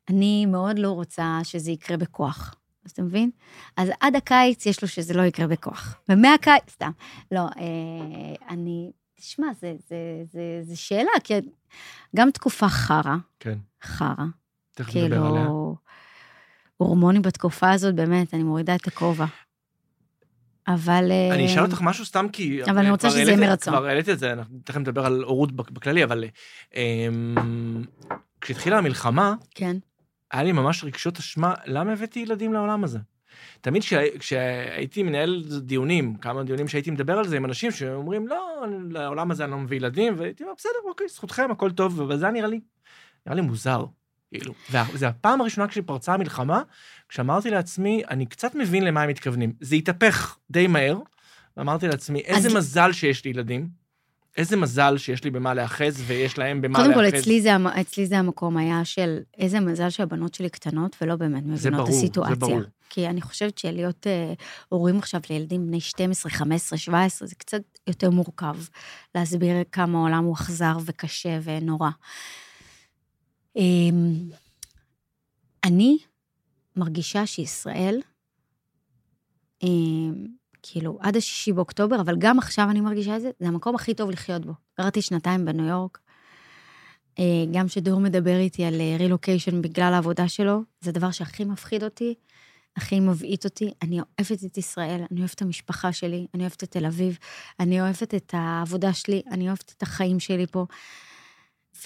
אני מאוד לא רוצה שזה יקרה בכוח. אז אתה מבין? אז עד הקיץ יש לו שזה לא יקרה בכוח. ומהקיץ, סתם. לא, אה, אני תשמע, זה, זה, זה, זה שאלה, כי גם תקופה חרא. כן. חרא. תכף כאילו, נדבר עליה. הורמונים בתקופה הזאת, באמת, אני מורידה את הכובע. אבל... אני אשאל אותך משהו סתם כי... אבל אני רוצה שזה יהיה מרצון. כבר העליתי את זה, אנחנו תכף נדבר על הורות בכללי, אבל אמ, כשהתחילה המלחמה, כן. היה לי ממש רגשות אשמה, למה הבאתי ילדים לעולם הזה? תמיד כשהייתי מנהל דיונים, כמה דיונים שהייתי מדבר על זה עם אנשים שאומרים, לא, לעולם הזה אני לא מביא ילדים, והייתי אומר, בסדר, אוקיי, זכותכם, הכל טוב, וזה היה נראה לי, נראה לי מוזר. כאילו, וזו הפעם הראשונה כשפרצה המלחמה, כשאמרתי לעצמי, אני קצת מבין למה הם מתכוונים. זה התהפך די מהר, ואמרתי לעצמי, איזה אז... מזל שיש לי ילדים, איזה מזל שיש לי במה להאחז ויש להם במה להאחז. קודם כל, אצלי זה, אצלי זה המקום היה של איזה מזל שהבנות שלי קטנות ולא באמת מבינות את הסיטואציה. זה ברור, זה ברור. כי אני חושבת שלהיות אה, הורים עכשיו לילדים בני 12, 15, 17, זה קצת יותר מורכב להסביר כמה העולם הוא אכזר וקשה ונורא. אה, אני מרגישה שישראל, אה, כאילו, עד השישי באוקטובר, אבל גם עכשיו אני מרגישה את זה, זה המקום הכי טוב לחיות בו. גרתי שנתיים בניו יורק, אה, גם שדור מדבר איתי על רילוקיישן אה, בגלל העבודה שלו, זה הדבר שהכי מפחיד אותי, הכי מבעית אותי. אני אוהבת את ישראל, אני אוהבת את המשפחה שלי, אני אוהבת את תל אביב, אני אוהבת את העבודה שלי, אני אוהבת את החיים שלי פה.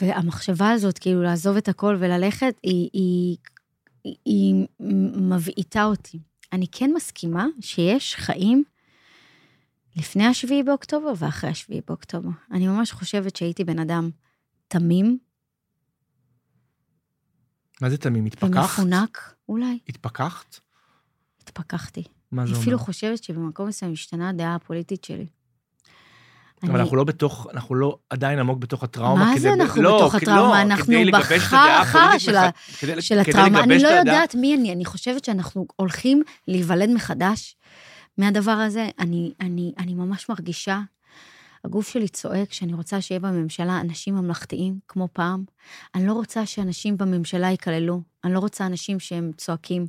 והמחשבה הזאת, כאילו, לעזוב את הכל וללכת, היא, היא, היא, היא מבעיטה אותי. אני כן מסכימה שיש חיים לפני השביעי באוקטובר ואחרי השביעי באוקטובר. אני ממש חושבת שהייתי בן אדם תמים. מה זה תמים? התפכחת? ומפונק, אולי. התפכחת? התפכחתי. מה זה אומר? אני אפילו חושבת שבמקום מסוים השתנה הדעה הפוליטית שלי. אבל אני... אנחנו לא בתוך, אנחנו לא עדיין עמוק בתוך הטראומה. מה זה אנחנו לא, בתוך הטראומה? לא, אנחנו בחרא של, כדי, של הטראומה. אני לא יודעת מי אני, אני חושבת שאנחנו הולכים להיוולד מחדש מהדבר הזה. אני, אני, אני ממש מרגישה, הגוף שלי צועק שאני רוצה שיהיה בממשלה אנשים ממלכתיים כמו פעם. אני לא רוצה שאנשים בממשלה ייכללו. אני לא רוצה אנשים שהם צועקים.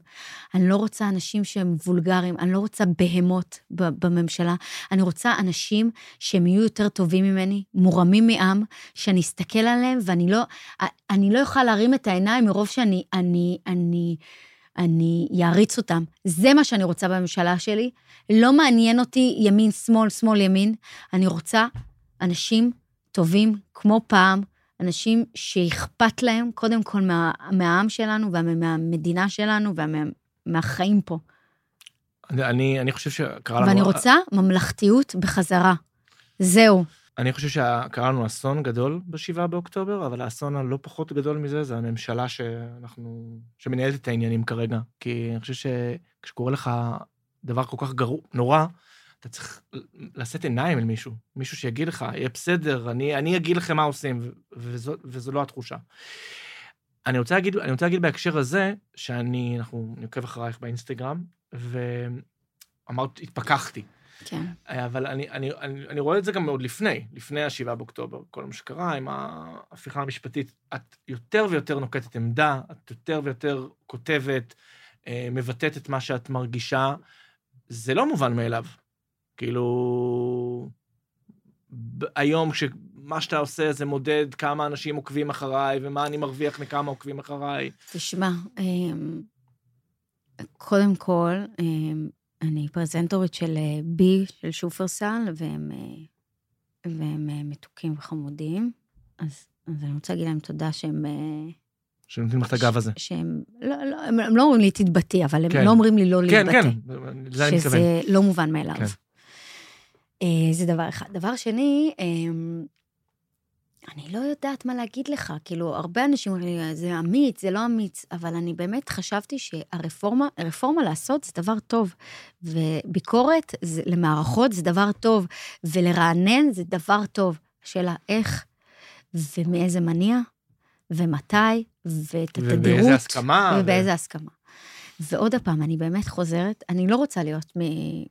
אני לא רוצה אנשים שהם וולגריים. אני לא רוצה בהמות בממשלה. אני רוצה אנשים שהם יהיו יותר טובים ממני, מורמים מעם, שאני אסתכל עליהם ואני לא... אני לא אוכל להרים את העיניים מרוב שאני... אני... אני... אני אעריץ אותם. זה מה שאני רוצה בממשלה שלי. לא מעניין אותי ימין, שמאל, שמאל, ימין. אני רוצה אנשים טובים כמו פעם, אנשים שאכפת להם קודם כל מה, מהעם שלנו ומהמדינה שלנו ומהחיים פה. אני, אני חושב שקרה לנו... ואני רוצה ממלכתיות בחזרה. זהו. אני חושב שקרה לנו אסון גדול ב-7 באוקטובר, אבל האסון הלא פחות גדול מזה זה הממשלה שאנחנו, שמנהלת את העניינים כרגע. כי אני חושב שכשקורה לך דבר כל כך גרוע, נורא, אתה צריך לשאת עיניים אל מישהו, מישהו שיגיד לך, יהיה בסדר, אני, אני אגיד לכם מה עושים, וזו, וזו לא התחושה. אני רוצה להגיד, אני רוצה להגיד בהקשר הזה, שאני, אנחנו, אני עוקב אחרייך באינסטגרם, ואמרת, התפכחתי. כן. אבל אני, אני, אני, אני רואה את זה גם עוד לפני, לפני ה-7 באוקטובר, כל מה שקרה עם ההפיכה המשפטית. את יותר ויותר נוקטת עמדה, את יותר ויותר כותבת, אה, מבטאת את מה שאת מרגישה. זה לא מובן מאליו. כאילו, היום כשמה שאתה עושה זה מודד כמה אנשים עוקבים אחריי, ומה אני מרוויח מכמה עוקבים אחריי. תשמע, אמ, קודם כל, אני פרזנטורית של אה, בי, של שופרסל, והם, אה, והם אה, מתוקים וחמודים. אז, אז אני רוצה להגיד להם תודה שהם... שנותנים לך את הגב הזה. שהם, לא, לא, הם, הם לא אומרים לי תתבטאי, אבל כן. הם לא אומרים לי לא כן, להתבטא. כן, כן, לזה אני מתכוון. שזה לא מובן מאליו. כן. זה דבר אחד. דבר שני, אני לא יודעת מה להגיד לך, כאילו, הרבה אנשים אומרים לי, זה אמיץ, זה לא אמיץ, אבל אני באמת חשבתי שהרפורמה, רפורמה לעשות זה דבר טוב, וביקורת זה, למערכות זה דבר טוב, ולרענן זה דבר טוב. השאלה איך, ומאיזה מניע, ומתי, ואת התדירות. ובאיזה הסכמה. ובאיזה ו... הסכמה. ועוד פעם, אני באמת חוזרת, אני לא רוצה להיות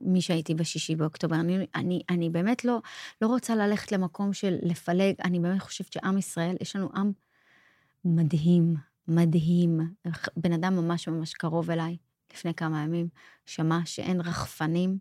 מי שהייתי בשישי באוקטובר, אני, אני, אני באמת לא, לא רוצה ללכת למקום של לפלג, אני באמת חושבת שעם ישראל, יש לנו עם מדהים, מדהים. בן אדם ממש ממש קרוב אליי, לפני כמה ימים, שמע שאין רחפנים,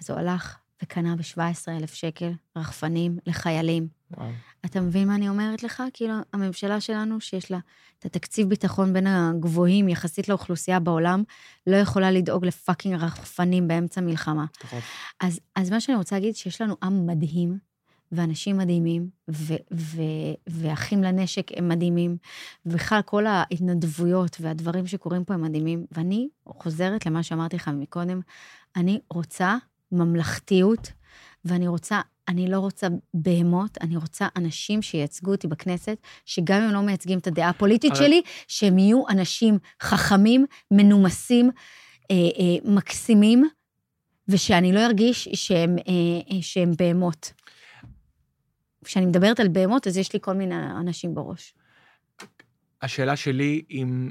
אז הוא הלך וקנה ב-17,000 שקל רחפנים לחיילים. וואו. אתה מבין מה אני אומרת לך? כאילו, הממשלה שלנו, שיש לה את התקציב ביטחון בין הגבוהים יחסית לאוכלוסייה בעולם, לא יכולה לדאוג לפאקינג רחפנים באמצע מלחמה. נכון. אז, אז מה שאני רוצה להגיד, שיש לנו עם מדהים, ואנשים מדהימים, ו- ו- ואחים לנשק הם מדהימים, ובכלל כל ההתנדבויות והדברים שקורים פה הם מדהימים. ואני חוזרת למה שאמרתי לך מקודם, אני רוצה ממלכתיות, ואני רוצה, אני לא רוצה בהמות, אני רוצה אנשים שייצגו אותי בכנסת, שגם אם לא מייצגים את הדעה הפוליטית אבל... שלי, שהם יהיו אנשים חכמים, מנומסים, אה, אה, מקסימים, ושאני לא ארגיש שהם, אה, אה, שהם בהמות. כשאני מדברת על בהמות, אז יש לי כל מיני אנשים בראש. השאלה שלי, אם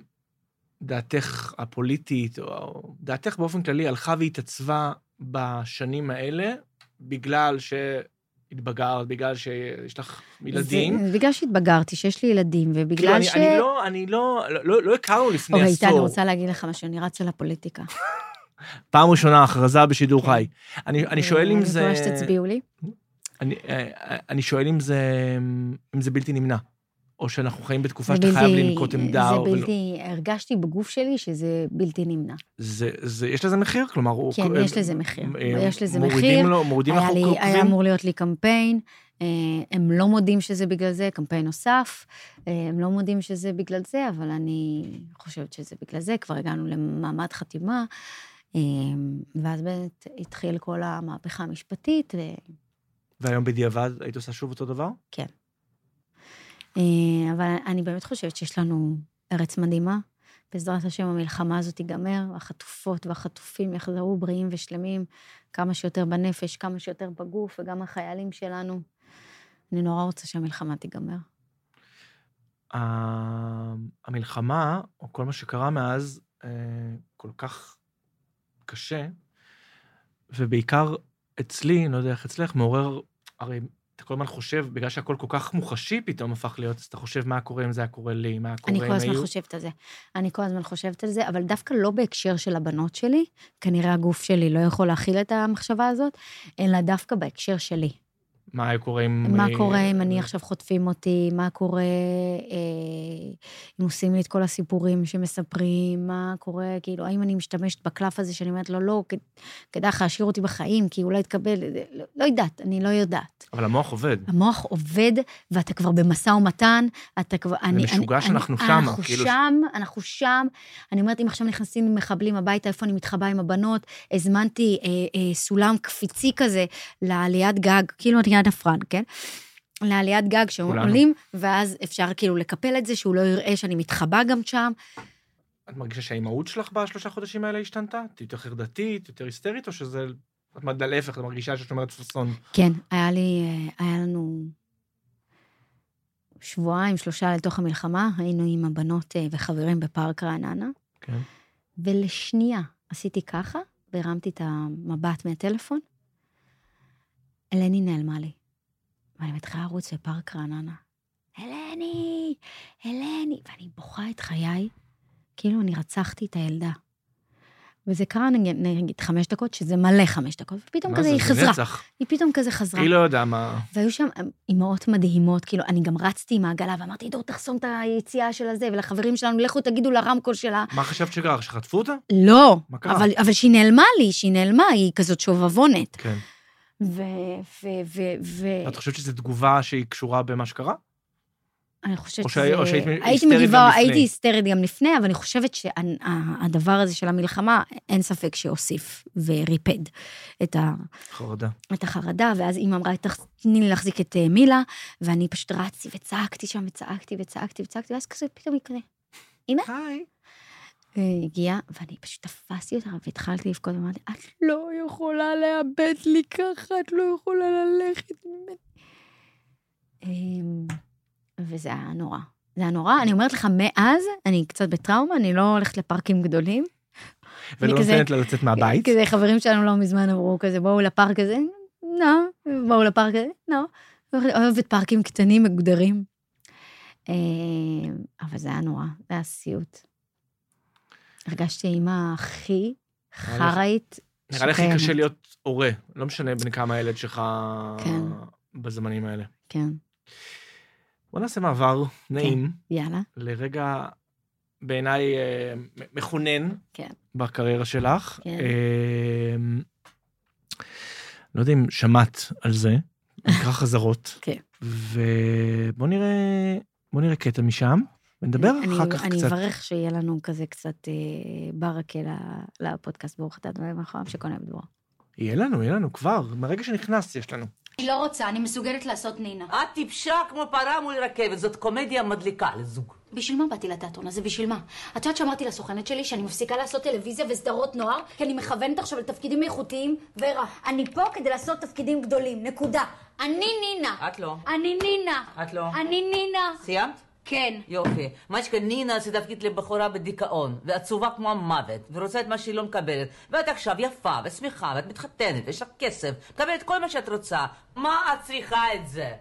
דעתך הפוליטית, או דעתך באופן כללי, הלכה והתעצבה בשנים האלה, בגלל שהתבגרת, בגלל שיש לך ילדים. זה, בגלל שהתבגרתי, שיש לי ילדים, ובגלל כאילו, ש... אני, אני לא, אני לא, לא, לא הכרנו לפני אוקיי, עשור. איתי, אני רוצה להגיד לך משהו, אני רצה לפוליטיקה. פעם ראשונה, הכרזה בשידור חי. אני, אני שואל אם זה... אני מקווה שתצביעו לי. אני, אני שואל אם זה, אם זה בלתי נמנע. או שאנחנו חיים בתקופה שאתה חייב לנקוט עמדה. זה בלתי, ולא... הרגשתי בגוף שלי שזה בלתי נמנע. זה, זה, יש לזה מחיר? כלומר, כן, הוא, יש לזה מחיר. יש לזה מורידים מחיר. לו, מורידים לך עוקבים? היה אמור להיות לי קמפיין, אה, הם לא מודים שזה בגלל זה, קמפיין נוסף, אה, הם לא מודים שזה בגלל זה, אבל אני חושבת שזה בגלל זה, כבר הגענו למעמד חתימה, אה, ואז באמת התחיל כל המהפכה המשפטית. ו... והיום בדיעבד היית עושה שוב אותו דבר? כן. אה, אבל אני באמת חושבת שיש לנו ארץ מדהימה. בעזרת השם המלחמה הזאת תיגמר, החטופות והחטופים יחזרו בריאים ושלמים, כמה שיותר בנפש, כמה שיותר בגוף, וגם החיילים שלנו. אני נורא רוצה שהמלחמה תיגמר. המלחמה, או כל מה שקרה מאז, אה, כל כך קשה, ובעיקר אצלי, אני לא יודע איך אצלך, מעורר הרי אתה כל הזמן חושב, בגלל שהכל כל כך מוחשי פתאום הפך להיות, אז אתה חושב מה קורה אם זה היה קורה לי, מה קורה אני אם כל הזמן היו... חושבת על זה. אני כל הזמן חושבת על זה, אבל דווקא לא בהקשר של הבנות שלי, כנראה הגוף שלי לא יכול להכיל את המחשבה הזאת, אלא דווקא בהקשר שלי. מה היה קורה אם... מה אני- קורה אם אני עכשיו חוטפים אותי, מה קורה אה, אם עושים לי את כל הסיפורים שמספרים, מה קורה, כאילו, האם אני משתמשת בקלף הזה שאני אומרת לו, לא, כ- כדאי לך להשאיר אותי בחיים, כי אולי תקבל, לא, לא יודעת, אני לא יודעת. אבל המוח עובד. המוח עובד, ואתה כבר במשא ומתן, אתה כבר... אני, משוגע אני, שאנחנו אני, שמה, אנחנו כאילו- שם, אנחנו שם. אני אומרת, אם עכשיו נכנסים מחבלים הביתה, איפה אני מתחבאה עם הבנות? הזמנתי אה, אה, סולם קפיצי כזה לעליית גג, כאילו עליית הפרן, כן? לעליית גג שעולים, ואז אפשר כאילו לקפל את זה, שהוא לא יראה שאני מתחבאה גם שם. את מרגישה שהאימהות שלך בשלושה חודשים האלה השתנתה? את יותר חרדתית, יותר היסטרית, או שזה... את להפך, את מרגישה שאת שומרת פאסון. כן, היה לי, אה, היה לנו שבועיים, שלושה לתוך המלחמה, היינו עם הבנות אה, וחברים בפארק רעננה, כן. ולשנייה עשיתי ככה, והרמתי את המבט מהטלפון, אלני נעלמה לי. ואני מתחילה לרוץ בפארק רעננה. אלני, אלני, ואני בוכה את חיי, כאילו אני רצחתי את הילדה. וזה קרה נגיד, נגיד חמש דקות, שזה מלא חמש דקות, ופתאום כזה זה? היא זה חזרה. נצח. היא פתאום כזה חזרה. היא לא יודע מה... והיו שם אימהות מדהימות, כאילו, אני גם רצתי עם העגלה ואמרתי, דור, תחסום את היציאה של הזה, ולחברים שלנו, לכו תגידו לרמקול שלה. מה חשבת שקרה? שחטפו אותה? לא, מה קרה? אבל, אבל שהיא נעלמה לי, שהיא נעלמה, היא כזאת שובבונת. כן. ו... ו... ו... ו... את חושבת שזו תגובה שהיא קשורה במה שקרה? אני חושבת שזה... שהי- או שהיית היסטרית גם לפני? הייתי היסטרית גם לפני, אבל אני חושבת שהדבר הזה של המלחמה, אין ספק שהוסיף וריפד את, ה, חרדה. את החרדה, ואז אימא אמרה, "תח- תני לי להחזיק את אה, מילה, ואני פשוט רצתי וצעקתי שם, וצעקתי וצעקתי וצעקתי, ואז כזה פתאום היא כזה, הנה, היי. היא הגיעה, ואני פשוט תפסתי אותה והתחלתי לבכות, ואמרתי, את לא יכולה לאבד לי ככה, את לא יכולה ללכת ממני. אמ, וזה היה נורא. זה היה נורא. אני אומרת לך, מאז, אני קצת בטראומה, אני לא הולכת לפארקים גדולים. ולא נותנת לה לצאת מהבית? כזה חברים שלנו לא מזמן אמרו כזה, בואו לפארק הזה, לא, בואו לפארק הזה, לא. אוהבת פארקים קטנים, מגודרים. אמ, אבל זה היה נורא, זה היה סיוט. הרגשתי אימא הכי חראית נראה לי הכי. קשה להיות הורה. לא משנה בין כמה הילד שלך כן. בזמנים האלה. כן, בוא נעשה מעבר נעים יאללה. לרגע, בעיניי, אה, מכונן כן. בקריירה שלך. כן. אה, לא יודע אם שמעת על זה, נקרא חזרות. כן. ובוא נראה, בוא נראה קטע משם, ונדבר אני- אחר כך אני קצת. אברך שיהיה לנו כזה קצת אה, ברכה לפודקאסט ברוך אתה אדוני מלכם שקונה בדברו. יהיה לנו, יהיה לנו כבר, מהרגע שנכנסת יש לנו. אני לא רוצה, אני מסוגלת לעשות נינה. את טיפשה כמו פרה מול רכבת, זאת קומדיה מדליקה לזוג. בשביל מה באתי לתיאטרון הזה? בשביל מה? את יודעת שאמרתי לסוכנת שלי שאני מפסיקה לעשות טלוויזיה וסדרות נוער, כי אני מכוונת עכשיו לתפקידים איכותיים? ורה, אני פה כדי לעשות תפקידים גדולים, נקודה. אני נינה. את לא. אני נינה. את לא. אני נינה. סיימת? כן. יופי. משקה נינה זה תפקיד לבחורה בדיכאון, ועצובה כמו המוות, ורוצה את מה שהיא לא מקבלת. ואת עכשיו יפה ושמחה, ואת מתחתנת, ויש לך כסף, מקבלת כל מה שאת רוצה. מה את צריכה את זה?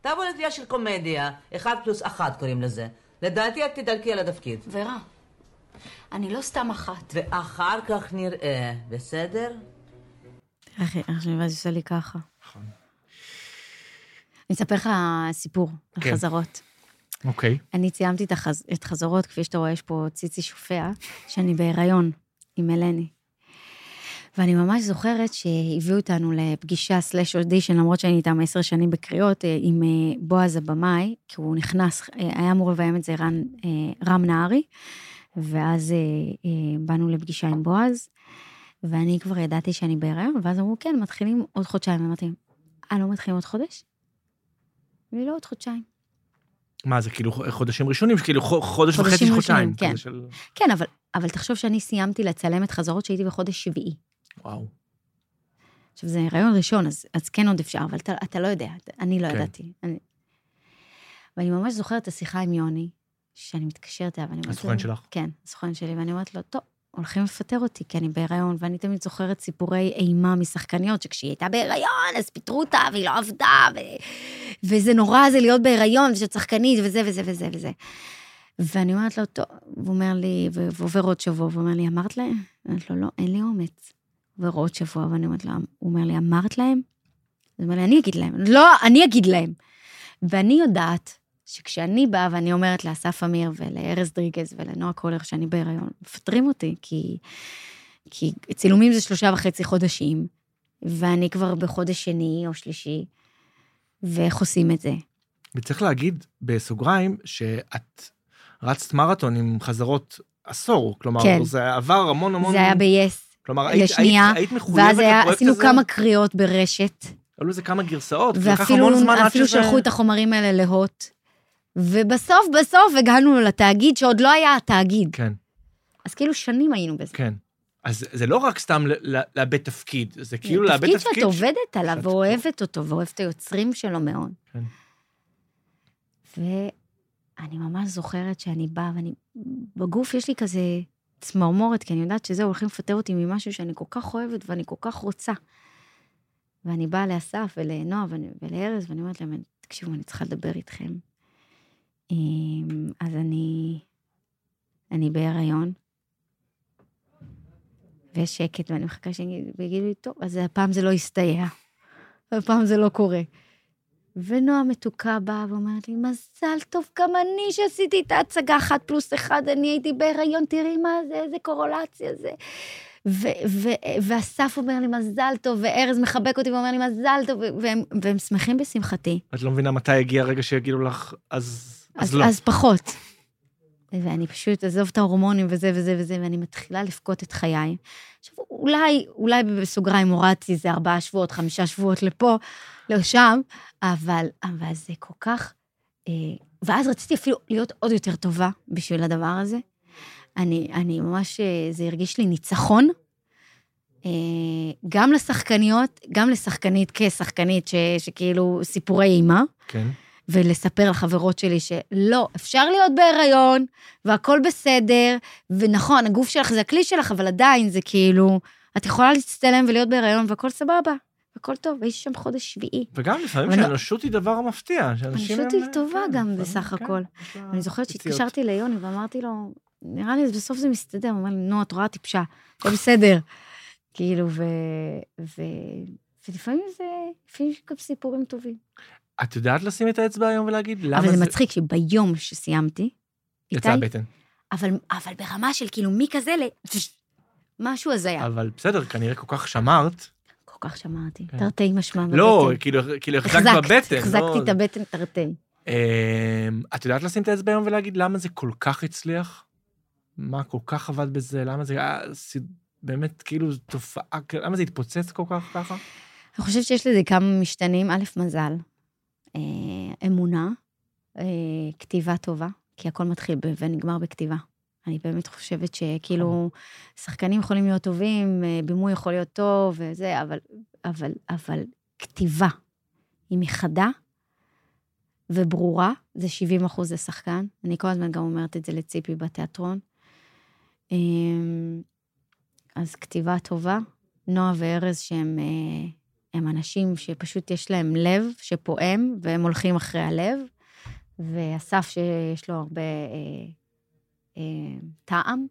תעבור לקריאה של קומדיה, אחד פלוס אחת קוראים לזה. לדעתי את תדלקי על התפקיד. ורה, אני לא סתם אחת. ואחר כך נראה, בסדר? איך שאני ואז עושה לי ככה. נכון. אני אספר לך סיפור על כן. חזרות. אוקיי. אני ציימתי את, החז... את חזרות, כפי שאתה רואה, יש פה ציצי שופע, שאני בהיריון עם אלני. ואני ממש זוכרת שהביאו אותנו לפגישה סלאש אודישן, למרות שאני איתם עשר שנים בקריאות, אה, עם אה, בועז הבמאי, כי הוא נכנס, אה, היה אמור לביים את זה רן, רם נהרי, ואז באנו לפגישה עם בועז, ואני כבר ידעתי שאני בהיריון, ואז אמרו, כן, מתחילים עוד חודשיים. אמרתי, אה, לא מתחילים עוד חודש? ולא עוד חודשיים. מה, זה כאילו חודשים ראשונים? כאילו חו- חודש וחצי, חודשים חודשיים. ראשונים, כן. של... כן, אבל, אבל תחשוב שאני סיימתי לצלם את חזרות שהייתי בחודש שביעי. וואו. עכשיו, זה הריון ראשון, אז, אז כן עוד אפשר, אבל אתה, אתה לא יודע, אני לא כן. ידעתי. אני... ואני ממש זוכרת את השיחה עם יוני, שאני מתקשרת אליו, ואני אומרת לו... הסוכן שלך? כן, הסוכן שלי, ואני אומרת לו, טוב, הולכים לפטר אותי, כי אני בהיריון, ואני תמיד זוכרת סיפורי אימה משחקניות, שכשהיא הייתה בהיריון, אז פיטרו אותה, והיא לא עבדה, ו... וזה נורא זה להיות בהיריון, ושאת שחקנית, וזה וזה וזה וזה. ואני אומרת לו, טוב, הוא אומר לי, ועובר עוד שבוע, והוא אומר לי, אמרת להם? אני אומרת לו, לא, אין לי אומץ. עובר עוד שבוע, ואני אומרת לו, הוא אומר לי, אמרת להם? הוא אומר לי, אני אגיד להם. לא, אני אגיד להם. ואני יודעת שכשאני באה ואני אומרת לאסף אמיר ולארז דריגז ולנועה קולר שאני בהיריון, מפטרים אותי, כי, כי צילומים זה שלושה וחצי חודשים, ואני כבר בחודש שני או שלישי, ואיך עושים את זה? וצריך להגיד בסוגריים שאת רצת מרתון עם חזרות עשור, כלומר, כן. זה עבר המון המון... זה היה ב-yes. כלומר, היית, לשנייה, היית, היית מחויבת ואז היה, לפרויקט עשינו הזה? כמה קריאות ברשת, היו לזה כמה גרסאות, ואפילו המון זמן עד שזה... שלחו את החומרים האלה להוט. ובסוף, בסוף הגענו לתאגיד שעוד לא היה התאגיד. כן, אז כאילו שנים היינו בזה. כן. אז זה לא רק סתם לאבד תפקיד, זה כאילו לאבד תפקיד תפקיד... שאת עובדת עליו שאת- ואוהבת אותו, ואוהבת את היוצרים שלו מאוד. כן. ואני ממש זוכרת שאני באה, ואני... בגוף יש לי כזה צמרמורת, כי אני יודעת שזהו, הולכים לפטר אותי ממשהו שאני כל כך אוהבת ואני כל כך רוצה. ואני באה לאסף ולנועה ולארז, ואני אומרת להם, תקשיבו, אני צריכה לדבר איתכם. אמ, אז אני... אני בהיריון, ויש שקט, ואני מחכה שיגידו לי, טוב, אז הפעם זה לא יסתייע. הפעם זה לא קורה. ונועה מתוקה באה ואומרת לי, מזל טוב, גם אני שעשיתי את ההצגה אחת פלוס אחד, אני הייתי בהיריון, תראי מה זה, איזה קורולציה זה. ו- ו- ואסף אומר לי, מזל טוב, וארז מחבק אותי ואומר לי, מזל טוב, והם, והם שמחים בשמחתי. את לא מבינה מתי הגיע הרגע שיגידו לך, אז, אז, אז, לא. אז פחות. ואני פשוט אעזוב את ההורמונים וזה וזה וזה, ואני מתחילה לבכות את חיי. עכשיו, אולי, אולי בסוגריים הורדתי איזה ארבעה שבועות, חמישה שבועות לפה, לשם, אבל, אבל זה כל כך... אה, ואז רציתי אפילו להיות עוד יותר טובה בשביל הדבר הזה. אני, אני ממש, אה, זה הרגיש לי ניצחון. אה, גם לשחקניות, גם לשחקנית כשחקנית, ש, שכאילו סיפורי אימה. כן. ולספר לחברות שלי שלא, אפשר להיות בהיריון, והכל בסדר, ונכון, הגוף שלך זה הכלי שלך, אבל עדיין זה כאילו, את יכולה להצטלם ולהיות בהיריון והכל סבבה, והכל טוב, הייתי שם חודש שביעי. וגם לפעמים לא- שהאנושות היא דבר מפתיע, הם- היא טובה כן, גם לפעמים, בסך כן, הכל. לה אני זוכרת ציציות. שהתקשרתי ליוני ואמרתי לו, נראה לי בסוף זה מסתדר, הוא אומר לי, נו, את רואה טיפשה, הכל בסדר. כאילו, ו... ו... ולפעמים זה, לפעמים יש גם סיפורים טובים. את יודעת לשים את האצבע היום ולהגיד למה אבל זה... זה מצחיק שביום שסיימתי, יצא הבטן. אבל, אבל ברמה של כאילו מכזה ל... משהו הזיה. אבל בסדר, כנראה כל כך שמרת. כל כך שמרתי, כן. תרתי משמע בבטן. לא, כאילו, כאילו החזקת בבטן. החזקתי לא- את הבטן תרתי. אמ, את יודעת לשים את האצבע היום ולהגיד למה זה כל כך הצליח? מה כל כך עבד בזה? למה זה סד- באמת כאילו תופעה, למה זה התפוצץ כל כך ככה? אני חושבת שיש לזה כמה משתנים. א', מזל, אה, אמונה, אה, כתיבה טובה, כי הכל מתחיל ונגמר בכתיבה. אני באמת חושבת שכאילו, שחקנים יכולים להיות טובים, אה, בימוי יכול להיות טוב וזה, אבל, אבל, אבל כתיבה היא מחדה וברורה, זה 70 אחוז לשחקן. אני כל הזמן גם אומרת את זה לציפי בתיאטרון. אמ, אז כתיבה טובה, נועה וארז שהם אה, הם אנשים שפשוט יש להם לב שפועם, והם הולכים אחרי הלב, ואסף שיש לו הרבה אה, אה, טעם,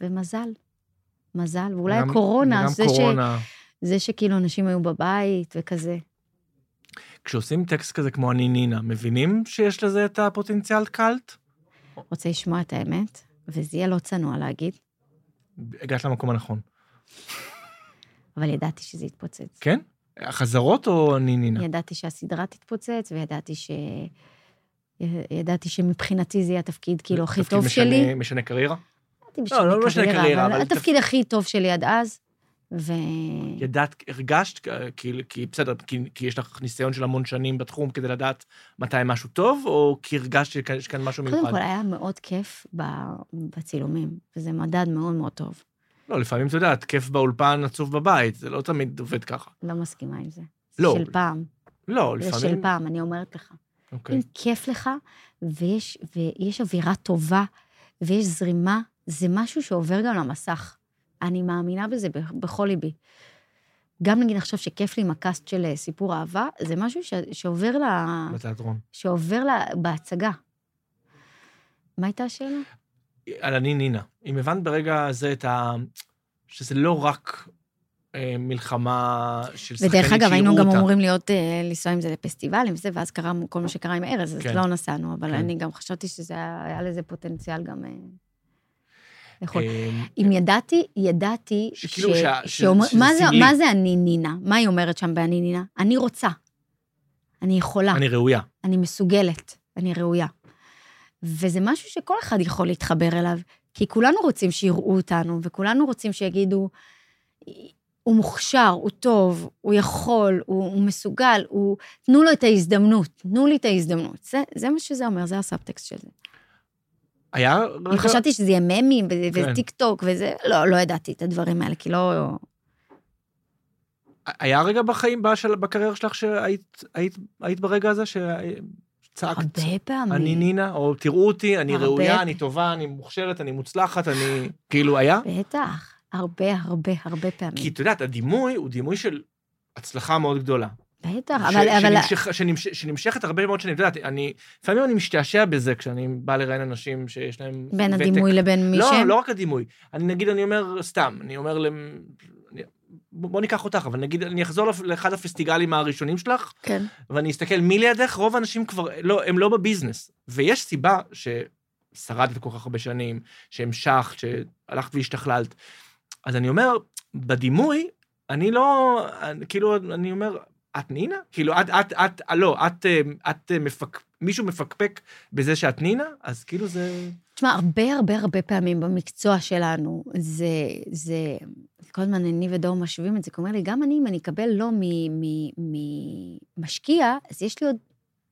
ומזל. מזל, ואולי וגם- הקורונה, וגם זה, קורונה. ש, זה שכאילו אנשים היו בבית וכזה. כשעושים טקסט כזה כמו אני נינה, מבינים שיש לזה את הפוטנציאל קאלט? רוצה לשמוע את האמת, וזה יהיה לא צנוע להגיד, הגעת למקום הנכון. אבל ידעתי שזה יתפוצץ. כן? החזרות או אני נינה? ידעתי שהסדרה תתפוצץ, וידעתי ש... ידעתי שמבחינתי זה יהיה התפקיד כאילו הכי תפקיד טוב משנה- שלי. משנה קריירה? ידעתי לא, לא משנה קריירה, אבל התפקיד הכי טוב שלי עד אז, ו... ידעת, הרגשת, כי, כי בסדר, כי, כי יש לך ניסיון של המון שנים בתחום כדי לדעת מתי משהו טוב, או כי הרגשת שיש כאן משהו מיוחד? קודם כל, היה מאוד כיף בצילומים, וזה מדד מאוד מאוד טוב. לא, לפעמים, את יודעת, כיף באולפן, עצוב בבית, זה לא תמיד עובד ככה. לא מסכימה עם זה. לא. זה של פעם. לא, זה לפעמים... של פעם, אני אומרת לך. אוקיי. אם כיף לך, ויש, ויש אווירה טובה, ויש זרימה, זה משהו שעובר גם למסך. אני מאמינה בזה בכל ליבי. גם נגיד עכשיו שכיף לי עם הקאסט של אה, סיפור אהבה, זה משהו ש, שעובר, ל, בתיאטרון. שעובר ל, בהצגה. מה הייתה השאלה? על אני נינה. אם הבנת ברגע הזה את ה... שזה לא רק אה, מלחמה של שחקנית ודרך אגב, היינו שיראו גם אותה. אמורים להיות, אה, לנסוע עם זה לפסטיבלים וזה, ואז קרה כל מה שקרה עם ארז, אז כן. לא נסענו, אבל כן. אני גם חשבתי שזה היה, היה לזה פוטנציאל גם... אה. אה, אם ידעתי, ידעתי שכאילו ש- שאומר- שזה מה זה- סמלי. מה זה אני נינה? מה היא אומרת שם באני נינה? אני רוצה. אני יכולה. אני ראויה. אני מסוגלת, אני ראויה. וזה משהו שכל אחד יכול להתחבר אליו, כי כולנו רוצים שיראו אותנו, וכולנו רוצים שיגידו, הוא מוכשר, הוא טוב, הוא יכול, הוא, הוא מסוגל, הוא... תנו לו את ההזדמנות, תנו לי את ההזדמנות. זה, זה מה שזה אומר, זה הסאבטקסט של זה. היה אם רגע... חשבתי שזה יהיה ממים, ו- כן. וטיק טוק וזה, לא, לא ידעתי את הדברים האלה, כי לא... היה רגע בחיים, בקריירה שלך, שהיית היית, היית ברגע הזה שצעקת, הרבה פעמים. אני נינה, או תראו אותי, אני הרבה. ראויה, אני טובה, אני מוכשרת, אני מוצלחת, אני... כאילו, היה? בטח, הרבה, הרבה, הרבה פעמים. כי את יודעת, הדימוי הוא דימוי של הצלחה מאוד גדולה. בטח, ש- אבל... אבל... שנמשך, שנמש, שנמשכת הרבה מאוד שנים. את יודעת, אני, לפעמים אני משתעשע בזה כשאני בא לראיין אנשים שיש להם בין ותק. הדימוי לבין מי לא, שהם? לא רק הדימוי. אני נגיד, אני אומר סתם, אני אומר בוא ניקח אותך, אבל נגיד, אני אחזור לאחד הפסטיגלים הראשונים שלך, כן. ואני אסתכל מי לידך, רוב האנשים כבר, לא, הם לא בביזנס. ויש סיבה ששרדת כל כך הרבה שנים, שהמשכת, שהלכת והשתכללת. אז אני אומר, בדימוי, אני לא, אני- כאילו, אני אומר, את נינה? כאילו, את, את, את, לא, את, את מפק... מישהו מפקפק בזה שאת נינה? אז כאילו זה... תשמע, הרבה הרבה הרבה פעמים במקצוע שלנו, זה, זה, כל הזמן אני ודור משווים את זה, כי הוא אומר לי, גם אני, אם אני אקבל לא ממשקיע, אז יש לי עוד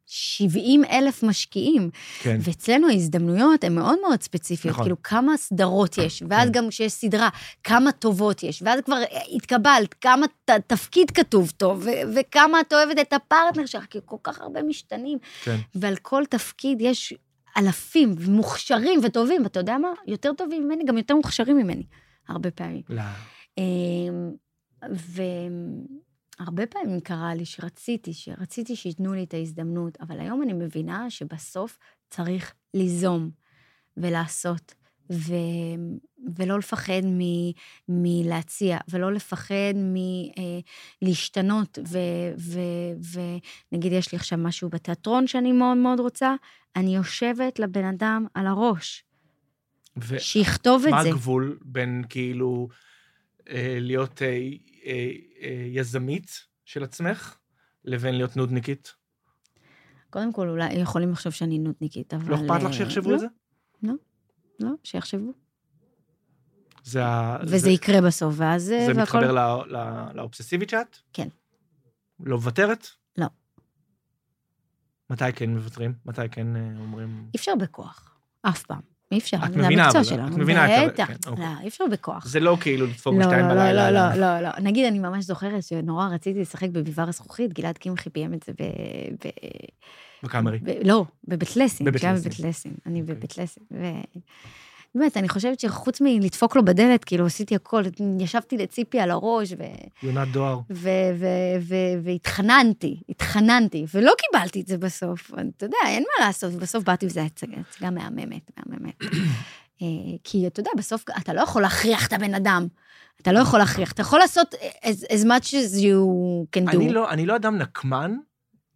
70 אלף משקיעים. כן. ואצלנו ההזדמנויות הן מאוד מאוד ספציפיות, נכון. כאילו כמה סדרות יש, ואז כן. גם כשיש סדרה, כמה טובות יש, ואז כבר התקבלת, כמה ת, תפקיד כתוב טוב, ו- וכמה את אוהבת את הפרטנר שלך, כי כל כך הרבה משתנים, כן. ועל כל תפקיד יש אלפים, מוכשרים וטובים, ואתה יודע מה? יותר טובים ממני, גם יותר מוכשרים ממני, הרבה פעמים. לא. אמ, והרבה פעמים קרה לי שרציתי, שרציתי שייתנו לי את ההזדמנות, אבל היום אני מבינה שבסוף צריך ליזום ולעשות, ו... ולא לפחד מ... מלהציע, ולא לפחד מלהשתנות, ו... ו... ונגיד יש לי עכשיו משהו בתיאטרון שאני מאוד מאוד רוצה, אני יושבת לבן אדם על הראש, ו- שיכתוב מה את זה. הגבול בין כאילו אה, להיות אה, אה, אה, יזמית של עצמך לבין להיות נודניקית? קודם כל, אולי יכולים לחשוב שאני נודניקית, אבל... לא אכפת לך אה, שיחשבו לא, על זה? לא, שיחשבו. זה ה- וזה זה- יקרה בסוף, ואז... זה והכל- מתחבר לא- לא- לאובססיבית שאת? כן. לא מוותרת? לא. מתי כן מוותרים? מתי כן אה, אומרים... אי אפשר בכוח, אף פעם. אי אפשר, זה המקצוע שלנו. את מבינה את ה- בטח, כן, אוקיי. לא, אי אפשר בכוח. זה לא כאילו לדפוק לא, בשתיים לא, בלילה. לא, אלא- לא, לא, לא. נגיד, אני ממש זוכרת שנורא רציתי לשחק בביבר הזכוכית, גלעד קמחי ביים את זה ב... בקאמרי. לא, בבית לסין, בבית שהיה לסין. בבית לסין. אני אוקיי. בבית לסין. באמת, אני חושבת שחוץ מלדפוק לו בדלת, כאילו, עשיתי הכל, ישבתי לציפי על הראש, ו... יונת דואר. והתחננתי, התחננתי, ולא קיבלתי את זה בסוף. אתה יודע, אין מה לעשות, בסוף באתי וזה הצגה, הצגה מהממת, מהממת. אה, כי אתה יודע, בסוף אתה לא יכול להכריח את הבן אדם. אתה לא יכול להכריח, אתה יכול לעשות as, as much as you can do. אני לא, אני לא אדם נקמן,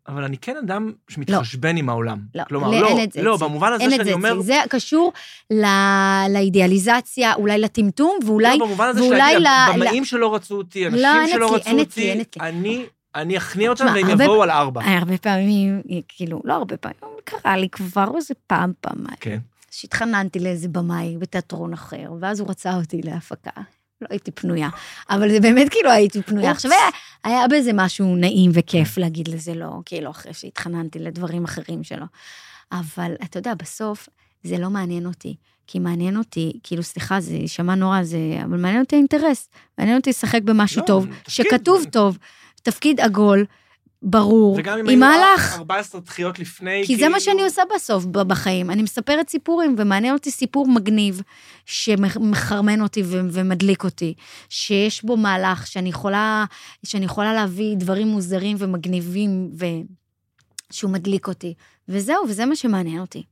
אבל אני כן אדם שמתחשבן עם העולם. לא, כלומר, לא, אין את זה לא, אצלי. במובן הזה שאני זה אומר... זה קשור ל- לאידיאליזציה, אולי לטמטום, ואולי... לא, במובן הזה שאני, ל- במאים שלא רצו אותי, אנשים לא, שלא רצו אין אותי, אין אצלי. אני, אני אכניע אותם והם הרבה- יבואו על ארבע. הרבה פעמים, כאילו, לא הרבה פעמים, קרה לי כבר איזה פעם, פעמיים. כן. שהתחננתי לאיזה במאי בתיאטרון אחר, ואז הוא רצה אותי להפקה. לא הייתי פנויה, אבל זה באמת כאילו הייתי פנויה. עכשיו, היה, היה בזה משהו נעים וכיף להגיד לזה לא, כאילו, אחרי שהתחננתי לדברים אחרים שלו. אבל אתה יודע, בסוף זה לא מעניין אותי. כי מעניין אותי, כאילו, סליחה, זה יישמע נורא, זה, אבל מעניין אותי האינטרס. מעניין אותי לשחק במשהו לא, טוב, תפקיד. שכתוב טוב, תפקיד עגול, ברור. וגם אם היו מהלך. 14 דחיות לפני, כי זה מה שאני כאילו- עושה בסוף בחיים. אני מספרת סיפורים, ומעניין אותי סיפור מגניב, שמחרמן אותי ו- ומדליק אותי, שיש בו מהלך, שאני יכולה, שאני יכולה להביא דברים מוזרים ומגניבים, ושהוא מדליק אותי. וזהו, וזה מה שמעניין אותי.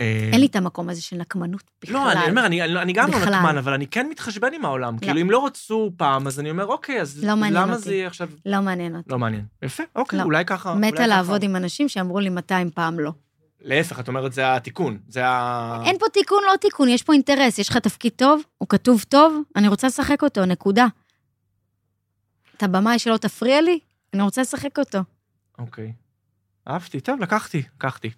אה, אין לי את המקום הזה של נקמנות בכלל. לא, אני אומר, אני, אני גם לא בכלל. נקמן, אבל אני כן מתחשבן עם העולם. כאילו, אם לא רצו פעם, אז אני אומר, אוקיי, אז לא למה אותי. זה יהיה עכשיו... לא מעניין אותי. לא מעניין. יפה, אוקיי, לא. אולי ככה... מתה אולי ככה. לעבוד עם אנשים שאמרו לי 200 פעם לא. להפך, את אומרת, זה התיקון. זה ה... אין פה תיקון, לא תיקון, יש פה אינטרס. יש לך תפקיד טוב, הוא כתוב טוב, אני רוצה לשחק אותו, נקודה. אתה במאי שלא תפריע לי, אני רוצה לשחק אותו. אוקיי. אהבתי, טוב, לקחתי, לקחתי.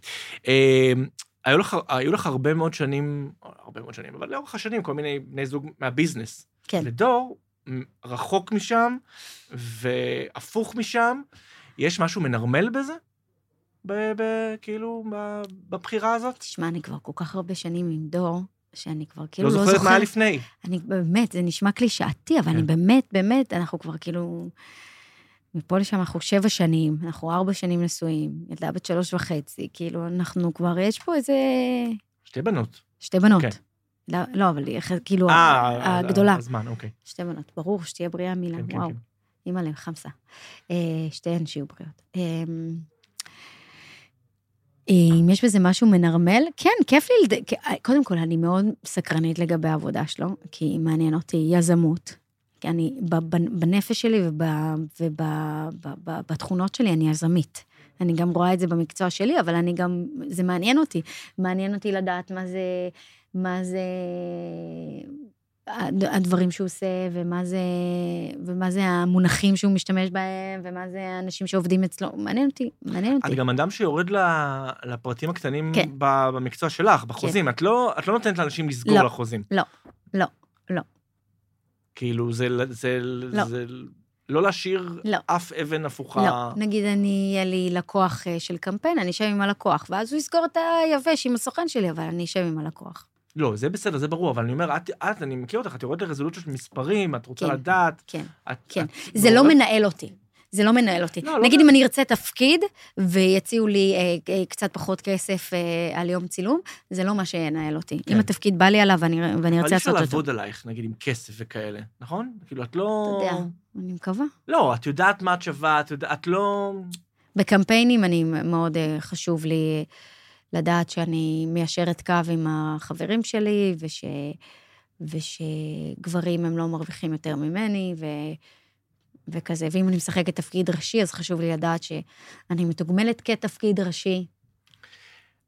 היו לך, היו לך הרבה מאוד שנים, הרבה מאוד שנים, אבל לאורך השנים, כל מיני בני זוג מהביזנס. כן. ודור, מ- רחוק משם, והפוך משם, יש משהו מנרמל בזה? ב- ב- כאילו, ב- בבחירה הזאת? תשמע, אני כבר כל כך הרבה שנים עם דור, שאני כבר כאילו לא לא זוכרת מה היה זוכרת. לפני. אני באמת, זה נשמע קלישאתי, אבל כן. אני באמת, באמת, אנחנו כבר כאילו... מפה לשם אנחנו שבע שנים, אנחנו ארבע שנים נשואים, ילדה בת שלוש וחצי, כאילו, אנחנו כבר, יש פה איזה... שתי בנות. שתי בנות. כן. לא, לא, אבל היא כאילו, אה, הגדולה. הזמן, אוקיי. שתי בנות, ברור, שתהיה בריאה מילה, כן, כן, וואו. כן. אימא'לה, חמסה. אה, שתיהן שיהיו בריאות. אה, אם יש בזה משהו מנרמל, כן, כיף לי, לד- קודם כל, אני מאוד סקרנית לגבי העבודה שלו, כי מעניין אותי יזמות. כי אני, בנפש שלי ובתכונות שלי, אני יזמית. אני גם רואה את זה במקצוע שלי, אבל אני גם, זה מעניין אותי. מעניין אותי לדעת מה זה, מה זה הד- הדברים שהוא עושה, ומה זה, ומה זה המונחים שהוא משתמש בהם, ומה זה האנשים שעובדים אצלו. מעניין אותי, מעניין את אותי. גם אדם שיורד לפרטים הקטנים כן. במקצוע שלך, בחוזים. את לא את לא נותנת לאנשים לסגור לא. לחוזים. לא, לא. כאילו, זה, זה, לא. זה לא להשאיר לא. אף אבן הפוכה. לא, נגיד אני, יהיה לי לקוח אה, של קמפיין, אני אשב עם הלקוח, ואז הוא יסגור את היבש עם הסוכן שלי, אבל אני אשב עם הלקוח. לא, זה בסדר, זה ברור, אבל אני אומר, את, את אני מכיר אותך, את יורדת לרזולוציות של מספרים, את רוצה כן. לדעת. כן, את, כן. את זה לא מעורבת- מנהל אותי. זה לא מנהל אותי. לא, לא נגיד מנהל. אם אני ארצה תפקיד, ויציעו לי אה, אה, קצת פחות כסף אה, על יום צילום, זה לא מה שינהל אותי. כן. אם התפקיד בא לי עליו ואני, ואני אבל ארצה אי אפשר לעשות אותו. לעבוד עלייך, נגיד, עם כסף וכאלה, נכון? כאילו, את לא... אתה יודע, אני מקווה. לא, את יודעת מה את שווה, את יודעת, את לא... בקמפיינים אני מאוד אה, חשוב לי לדעת שאני מיישרת קו עם החברים שלי, וש, ושגברים הם לא מרוויחים יותר ממני, ו, וכזה. ואם אני משחקת תפקיד ראשי, אז חשוב לי לדעת שאני מתוגמלת כתפקיד ראשי.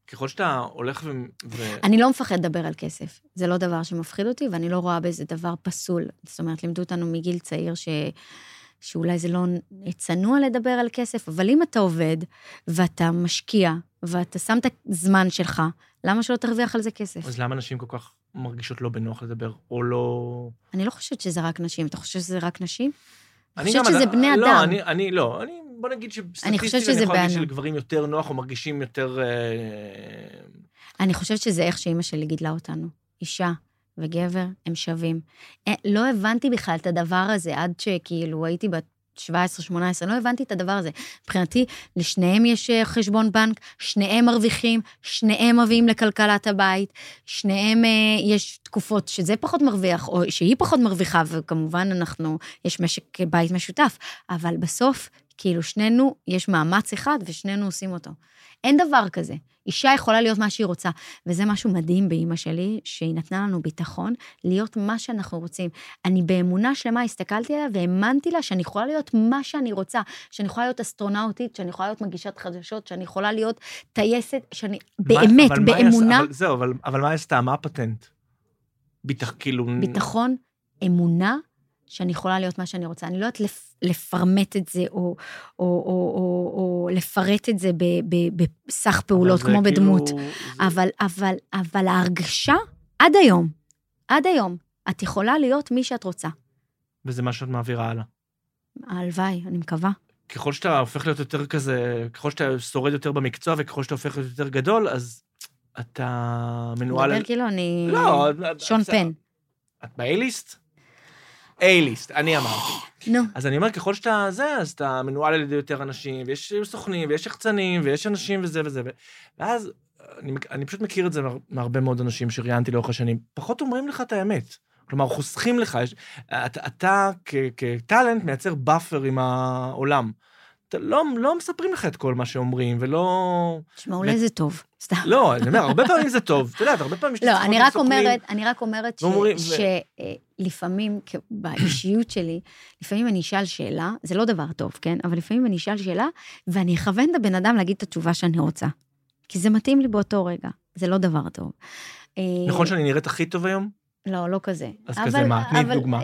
ככל שאתה הולך ו... ו... אני לא מפחד לדבר על כסף. זה לא דבר שמפחיד אותי, ואני לא רואה בזה דבר פסול. זאת אומרת, לימדו אותנו מגיל צעיר ש... שאולי זה לא צנוע לדבר על כסף, אבל אם אתה עובד ואתה משקיע ואתה שם את הזמן שלך, למה שלא תרוויח על זה כסף? אז למה נשים כל כך מרגישות לא בנוח לדבר, או לא... אני לא חושבת שזה רק נשים. אתה חושב שזה רק נשים? אני אני חושבת שזה בני לא, אדם. אני, אני לא, אני, בוא נגיד אני שסטטיסטית אני שזה יכול להגיד. שלגברים יותר נוח או מרגישים יותר... אה, אני חושבת שזה איך שאימא שלי גידלה אותנו. אישה וגבר הם שווים. אה, לא הבנתי בכלל את הדבר הזה עד שכאילו הייתי בת 17-18, לא הבנתי את הדבר הזה. מבחינתי, לשניהם יש אה, חשבון בנק, שניהם מרוויחים, שניהם מביאים לכלכלת הבית, שניהם, אה, יש תקופות שזה פחות מרוויח, או שהיא פחות מרוויחה, וכמובן אנחנו, יש משק בית משותף, אבל בסוף, כאילו, שנינו, יש מאמץ אחד ושנינו עושים אותו. אין דבר כזה. אישה יכולה להיות מה שהיא רוצה, וזה משהו מדהים באימא שלי, שהיא נתנה לנו ביטחון להיות מה שאנחנו רוצים. אני באמונה שלמה הסתכלתי עליה והאמנתי לה שאני יכולה להיות מה שאני רוצה, שאני יכולה להיות אסטרונאוטית, שאני יכולה להיות מגישת חדשות, שאני יכולה להיות טייסת, שאני... מה- באמת, אבל מה באמונה, עשתה- אבל זהו, אבל, אבל מה היא עשתה? מה הפטנט? ביטח, כאילו... ביטחון, אמונה, שאני יכולה להיות מה שאני רוצה. אני לא יודעת לפ, לפרמט את זה, או, או, או, או, או לפרט את זה בסך פעולות, כמו כאילו- בדמות. זה- אבל, אבל, אבל ההרגשה, עד היום, עד היום, את יכולה להיות מי שאת רוצה. וזה מה שאת מעבירה הלאה. הלוואי, אני מקווה. ככל שאתה הופך להיות יותר כזה, ככל שאתה שורד יותר במקצוע וככל שאתה הופך להיות יותר גדול, אז אתה מנוהל... מדבר כאילו אני... לא, שון פן. את ב-A-ליסט? A-ליסט, אני אמרתי. נו. אז אני אומר, ככל שאתה זה, אז אתה מנוהל על ידי יותר אנשים, ויש סוכנים, ויש יחצנים, ויש אנשים וזה וזה. ואז אני, אני פשוט מכיר את זה מהר- מהרבה מאוד אנשים שראיינתי לאורך השנים, פחות אומרים לך את האמת. כלומר, חוסכים לך, יש, אתה, כ talent מייצר buffer עם העולם. לא, לא מספרים לך את כל מה שאומרים, ולא... תשמע, אולי זה טוב, סתם. לא, אני אומר, הרבה פעמים זה טוב. את יודעת, הרבה פעמים יש לא, אני רק. אומרת, אני רק אומרת שלפעמים, באישיות שלי, לפעמים אני אשאל שאלה, זה לא דבר טוב, כן? אבל לפעמים אני אשאל שאלה, ואני אכוון את הבן אדם להגיד את התשובה שאני רוצה. כי זה מתאים לי באותו רגע, זה לא דבר טוב. אה, נכון שאני נראית הכי טוב היום? לא, לא כזה. אז כזה מה? תני דוגמה.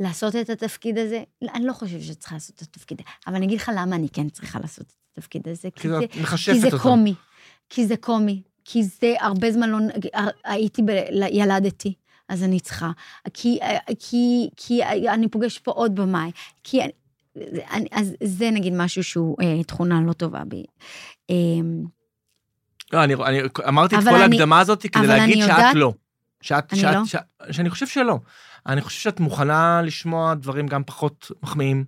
אה, לעשות את התפקיד הזה, לא, אני לא חושבת שצריכה לעשות את התפקיד הזה, אבל אני אגיד לך למה אני כן צריכה לעשות את התפקיד הזה. כי זה, את מחשפת כי זה. קומי. כי זה קומי. כי זה הרבה זמן לא... הייתי, ב, ילדתי, אז אני צריכה. כי, כי, כי אני פוגש פה עוד במאי. כי... אני, אז זה נגיד משהו שהוא אה, תכונה לא טובה בי. אה, לא, אני, אני אמרתי את כל אני- ההקדמה הזאת כדי להגיד שאת יודעת- לא. שאת, אני שאת, לא? שאת, שאני חושב שלא. אני חושב שאת מוכנה לשמוע דברים גם פחות מחמיאים,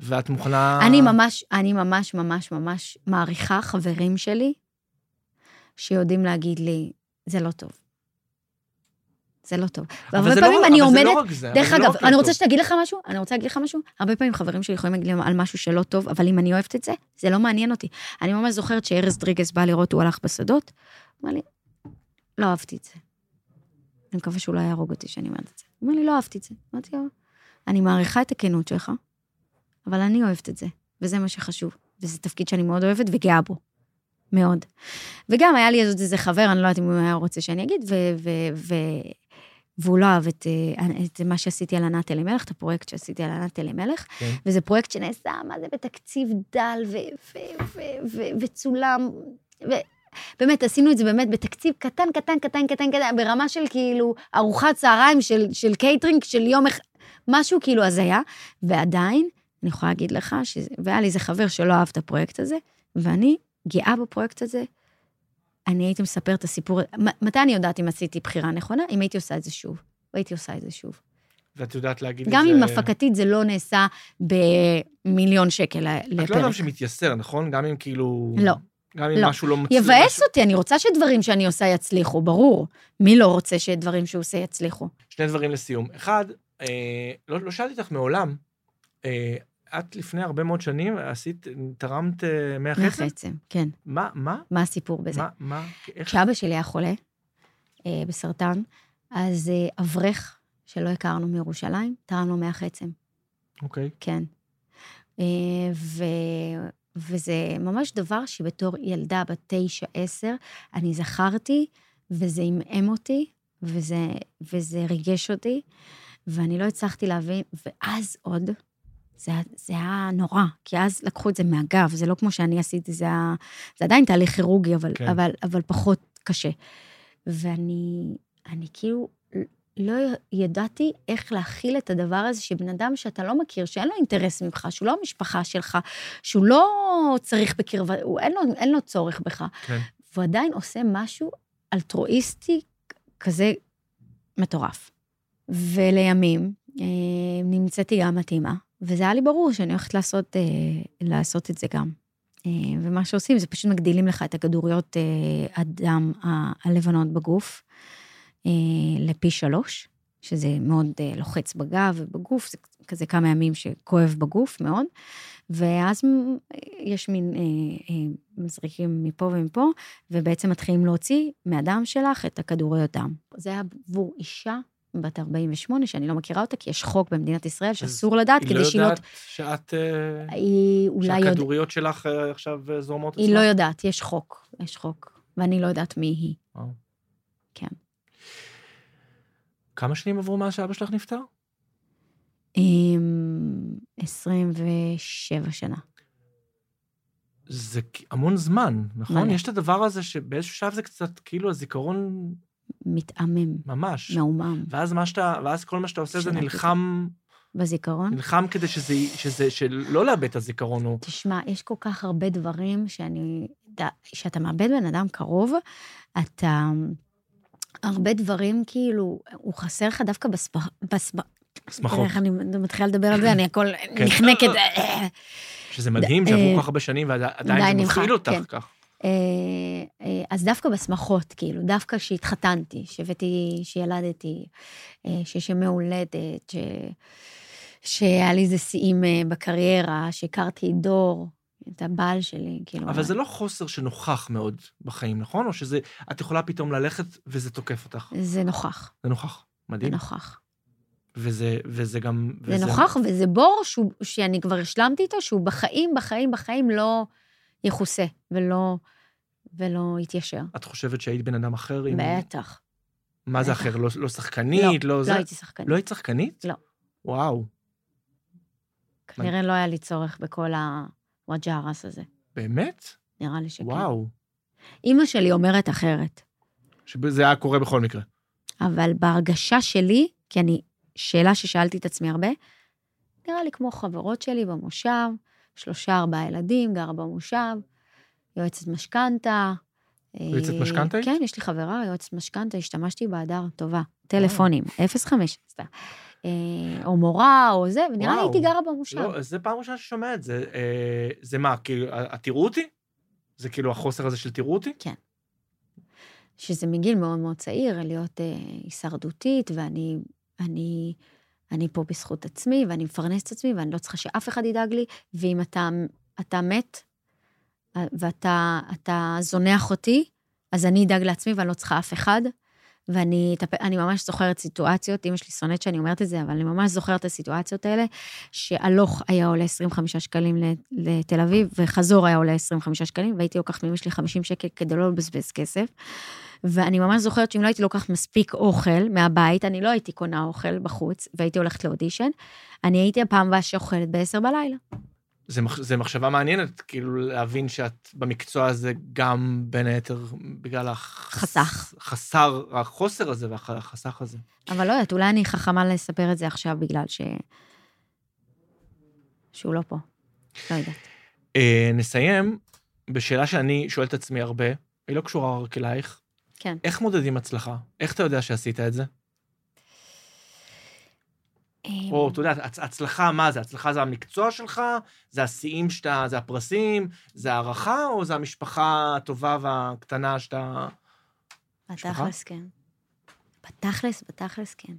ואת מוכנה... אני ממש, אני ממש ממש ממש מעריכה חברים שלי שיודעים להגיד לי, זה לא טוב. זה לא טוב. אבל והרבה זה לא- פעמים אני אבל זה עומדת... לא רק זה, דרך לא אגב, רק אני לא רוצה. שתגיד לך משהו, אני רוצה להגיד לך משהו. הרבה פעמים חברים שלי יכולים להגיד לי על משהו שלא טוב, אבל אם אני אוהבת את זה, זה לא מעניין אותי. אני ממש זוכרת שארז דריגס בא לראות, הוא הלך בשדות, אמר לי, לא אהבתי את זה. אני מקווה שהוא לא יהרוג אותי שאני אומרת את זה. הוא אומר לי, לא אהבתי את זה. אמרתי לו, אני מעריכה את הכנות שלך, אבל אני אוהבת את זה, וזה מה שחשוב. וזה תפקיד שאני מאוד אוהבת וגאה בו. מאוד. וגם היה לי איזה חבר, אני לא יודעת אם הוא היה רוצה שאני אגיד, ו... ו, ו והוא לא אהב את, אה, את מה שעשיתי על ענת אלימלך, את הפרויקט שעשיתי על ענת אלימלך, כן. וזה פרויקט שנעשה, מה זה, בתקציב דל ו, ו, ובאמת, עשינו את זה באמת בתקציב קטן, קטן, קטן, קטן, קטן, ברמה של כאילו ארוחת צהריים של, של קייטרינג של יום אחד, משהו כאילו הזיה, ועדיין, אני יכולה להגיד לך, שזה, והיה לי איזה חבר שלא אהב את הפרויקט הזה, ואני גאה בפרויקט הזה, אני הייתי מספר את הסיפור, מתי אני יודעת אם עשיתי בחירה נכונה? אם הייתי עושה את זה שוב. והייתי עושה את זה שוב. ואת יודעת להגיד את גם זה... אם הפקתית זה לא נעשה במיליון שקל ל- את לא לפרק. אדם שמתייסר, נכון? גם אם כאילו... לא. גם אם לא. משהו לא מצליח... יבאס אותי, אני רוצה שדברים שאני עושה יצליחו, ברור. מי לא רוצה שדברים שהוא עושה יצליחו? שני דברים לסיום. אחד, אה, לא, לא שאלתי אותך מעולם, אה, את לפני הרבה מאוד שנים עשית, תרמת אה, מח עצם? מהחצם, כן. מה, מה? מה הסיפור בזה? מה, מה? איך? כשאבא שלי היה חולה אה, בסרטן, אז אה, אברך שלא הכרנו מירושלים, תרם לו מח עצם. אוקיי. כן. אה, ו... וזה ממש דבר שבתור ילדה בת תשע, עשר, אני זכרתי, וזה עמעם אותי, וזה, וזה ריגש אותי, ואני לא הצלחתי להבין, ואז עוד, זה, זה היה נורא, כי אז לקחו את זה מהגב, זה לא כמו שאני עשיתי, זה, היה, זה עדיין תהליך כירורגי, אבל. כן. אבל, אבל פחות קשה. ואני אני כאילו לא ידעתי איך להכיל את הדבר הזה שבן אדם שאתה לא מכיר, שאין לו אינטרס ממך, שהוא לא המשפחה שלך, שהוא לא צריך בקרבה, הוא, אין, לו, אין לו צורך בך, כן. והוא עדיין עושה משהו אלטרואיסטי כזה מטורף. ולימים אה, נמצאתי גם מתאימה, וזה היה לי ברור שאני הולכת לעשות, אה, לעשות את זה גם. אה, ומה שעושים זה פשוט מגדילים לך את הכדוריות אה, הדם הלבנות בגוף לפי שלוש, שזה מאוד אה, לוחץ בגב ובגוף, זה כזה כמה ימים שכואב בגוף מאוד, ואז יש מין, אה, אה, מזריקים מפה ומפה, ובעצם מתחילים להוציא מהדם שלך את הכדוריות דם. זה היה עבור אישה בת 48, שאני לא מכירה אותה, כי יש חוק במדינת ישראל שאסור לדעת, היא כדי לא שהיא לא... יודעת שאת... אה, היא אולי יודעת... שהכדוריות שלך אה, עכשיו אה, זורמות היא לא יודעת, יש חוק, יש חוק, ואני לא יודעת מי היא. כן. כמה שנים עברו מאז שאבא שלך נפטר? עם 27 שנה. זה המון זמן, נכון? מלא. יש את הדבר הזה שבאיזשהו שלב זה קצת כאילו הזיכרון מתעמם, ממש. מעומעם. ואז מה שאתה, ואז כל מה שאתה עושה זה נלחם, בזיכרון? נלחם כדי שזה, שזה, שלא לאבד את הזיכרון. הוא... תשמע, יש כל כך הרבה דברים שאני... כשאתה מאבד בן אדם קרוב, אתה... הרבה דברים, כאילו, הוא חסר לך דווקא בספ... בספ... שמחות. איך אני מתחילה לדבר על זה, אני הכל כן. נחנקת. שזה מדהים ד- שעברו אה, כל כך הרבה שנים ועדיין עדיין זה מפעיל אותך כן. כך. אה, אה, אז דווקא בשמחות, כאילו, דווקא כשהתחתנתי, שהבאתי, שילדתי, אה, שיש ימי הולדת. שהיה לי איזה שיאים אה, בקריירה, שהכרתי דור, את הבעל שלי, כאילו. אבל זה לא חוסר שנוכח מאוד בחיים, נכון? או שזה, את יכולה פתאום ללכת וזה תוקף אותך. זה נוכח, זה נוכח. זה מדהים. נוכח. וזה, וזה גם... זה וזה- נוכח, וזה בור שהוא, שאני כבר השלמתי איתו, שהוא בחיים, בחיים, בחיים לא יכוסה, ולא, ולא יתיישר. את חושבת שהיית בן אדם אחר? עם- בטח. מה זה בטח. אחר? לא, לא שחקנית? לא, לא זה? הייתי שחקנית. לא היית שחקנית? לא. וואו, כנראה לא היה לי צורך בכל הוואג'רס הזה. באמת? נראה לי שכן. וואו. אימא שלי אומרת אחרת, שזה היה קורה בכל מקרה. אבל בהרגשה שלי, כי אני, שאלה ששאלתי את עצמי הרבה, נראה לי כמו חברות שלי במושב, שלושה, ארבעה ילדים, גרה במושב, יועצת משכנתה. יועצת אה, משכנתה היית? כן, יש לי חברה, יועצת משכנתה, השתמשתי בהדר, טובה. טלפונים, 05, סתם. אה, או מורה, או זה, ונראה לי. הייתי גרה במושב. לא, זה פעם ראשונה שאני שומע את זה. אה, זה מה, כאילו, תראו אותי? זה כאילו החוסר הזה של תראו אותי? שזה מגיל מאוד מאוד צעיר, להיות אה, הישרדותית, ואני אני, אני פה בזכות עצמי, ואני מפרנסת את עצמי, ואני לא צריכה שאף אחד ידאג לי, ואם אתה, אתה מת, אה, ואתה אתה זונח אותי, אז אני אדאג לעצמי ואני לא צריכה אף אחד. ואני אני ממש זוכרת סיטואציות, אמא שלי שונאת שאני אומרת את זה, אבל אני ממש זוכרת את הסיטואציות האלה, שהלוך היה עולה 25 שקלים לתל אביב, וחזור היה עולה 25 שקלים, והייתי לוקחת מאמא שלי 50 שקל כדי לא לבזבז כסף. ואני ממש זוכרת שאם לא הייתי לוקחת מספיק אוכל מהבית, אני לא הייתי קונה אוכל בחוץ, והייתי הולכת לאודישן, אני הייתי הפעם הבאה שאוכלת ב-10 בלילה. זה, מח, זה מחשבה מעניינת, כאילו להבין שאת במקצוע הזה גם בין היתר בגלל החס... חסך. חסר, החוסר הזה והחסך הזה. אבל לא יודעת, אולי אני חכמה לספר את זה עכשיו בגלל ש... שהוא לא פה. לא יודעת. אה, נסיים בשאלה שאני שואל את עצמי הרבה, היא לא קשורה רק אלייך. כן. איך מודדים הצלחה? איך אתה יודע שעשית את זה? או, אתה יודע, הצ- הצלחה, מה זה? הצלחה זה המקצוע שלך? זה השיאים שאתה, זה הפרסים? זה הערכה? או זה המשפחה הטובה והקטנה שאתה... בתכלס כן. בתכלס, בתכלס כן.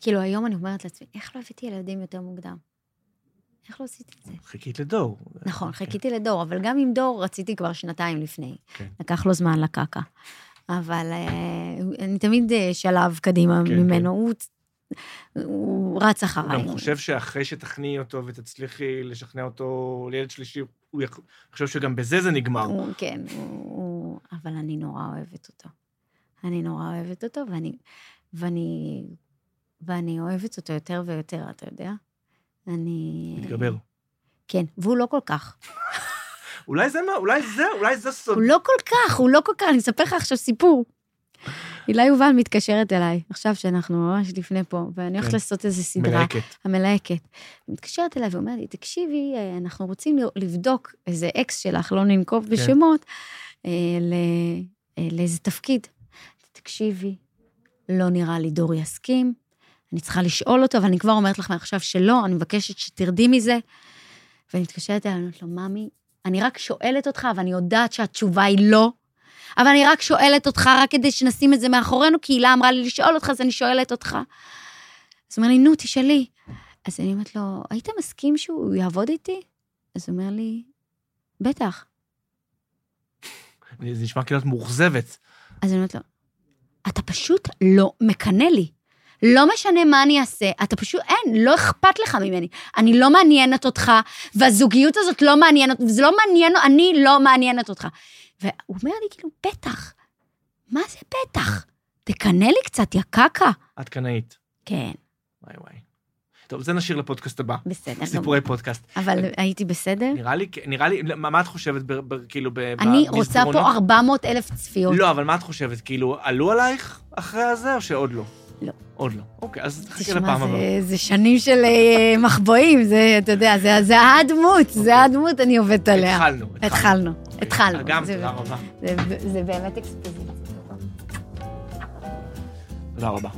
כאילו, היום אני אומרת לעצמי, איך לא הבאתי ילדים יותר מוקדם? איך לא עשיתי את זה? חיכית לדור. נכון, כן. חיכיתי לדור, אבל גם עם דור רציתי כבר שנתיים לפני. כן. לקח לו זמן לקקה. אבל אה, אני תמיד אה, שלב קדימה כן, ממנו, הוא, הוא רץ הוא אחריי. גם חושב שאחרי שתכניעי אותו ותצליחי לשכנע אותו לילד שלישי, הוא חושב שגם בזה זה נגמר. הוא, כן, הוא, הוא, אבל אני נורא אוהבת אותו. אני נורא אוהבת אותו, ואני, ואני, ואני אוהבת אותו יותר ויותר, אתה יודע? אני... מתגבר. כן, והוא לא כל כך. אולי זה מה, אולי זה, אולי זה סוד. הוא לא כל כך, הוא לא כל כך, אני אספר לך עכשיו סיפור. הילה יובל מתקשרת אליי, עכשיו שאנחנו ממש לפני פה, ואני הולכת כן. לעשות איזו סדרה. מלהקת. המלהקת. מתקשרת אליי ואומרת לי, תקשיבי, אה, אנחנו רוצים לבדוק איזה אקס שלך, לא ננקוב כן. בשמות, אה, אה, לאיזה תפקיד. תקשיבי, לא נראה לי דור יסכים, אני צריכה לשאול אותו, אבל אני כבר אומרת לך מעכשיו שלא, אני מבקשת שתרדי מזה. ואני מתקשרת אליי, אני אומרת לו, ממי, אני רק שואלת אותך, ואני יודעת שהתשובה היא לא, אבל אני רק שואלת אותך, רק כדי שנשים את זה מאחורינו, כי הילה אמרה לי לשאול אותך, אז אני שואלת אותך. אז הוא אומר לי, נו, תשאלי. אז אני אומרת לו, היית מסכים שהוא יעבוד איתי? אז הוא אומר לי, בטח. זה נשמע כאילו את מאוכזבת. אז אני אומרת לו, אתה פשוט לא מקנא לי. לא משנה מה אני אעשה, אתה פשוט, אין, לא אכפת לך ממני. אני לא מעניינת אותך, והזוגיות הזאת לא מעניינת, וזה לא מעניין, אני לא מעניינת אותך. והוא אומר לי, כאילו, בטח. מה זה בטח? תקנא לי קצת, יא קקה. את קנאית. כן, וואי וואי. טוב, זה נשאיר לפודקאסט הבא. בסדר. סיפורי פודקאסט. אבל הייתי בסדר? נראה לי, נראה לי, מה מה את חושבת, ב, ב, כאילו, ב, אני רוצה? פה 400 אלף צפיות. לא, אבל מה את חושבת? כאילו, עלו עלייך אחרי הזה, או שעוד לא? לא. עוד לא. אוקיי, אז תשמע, לפעם הבאה. זה, שנים של אה, מחבואים, זה, אתה יודע, זה, זה הדמות, זה הדמות, אני עובדת עליה. התחלנו. התחלנו, התחלנו. גם זה- תודה רבה. זה באמת אקספוזיציה. תודה רבה.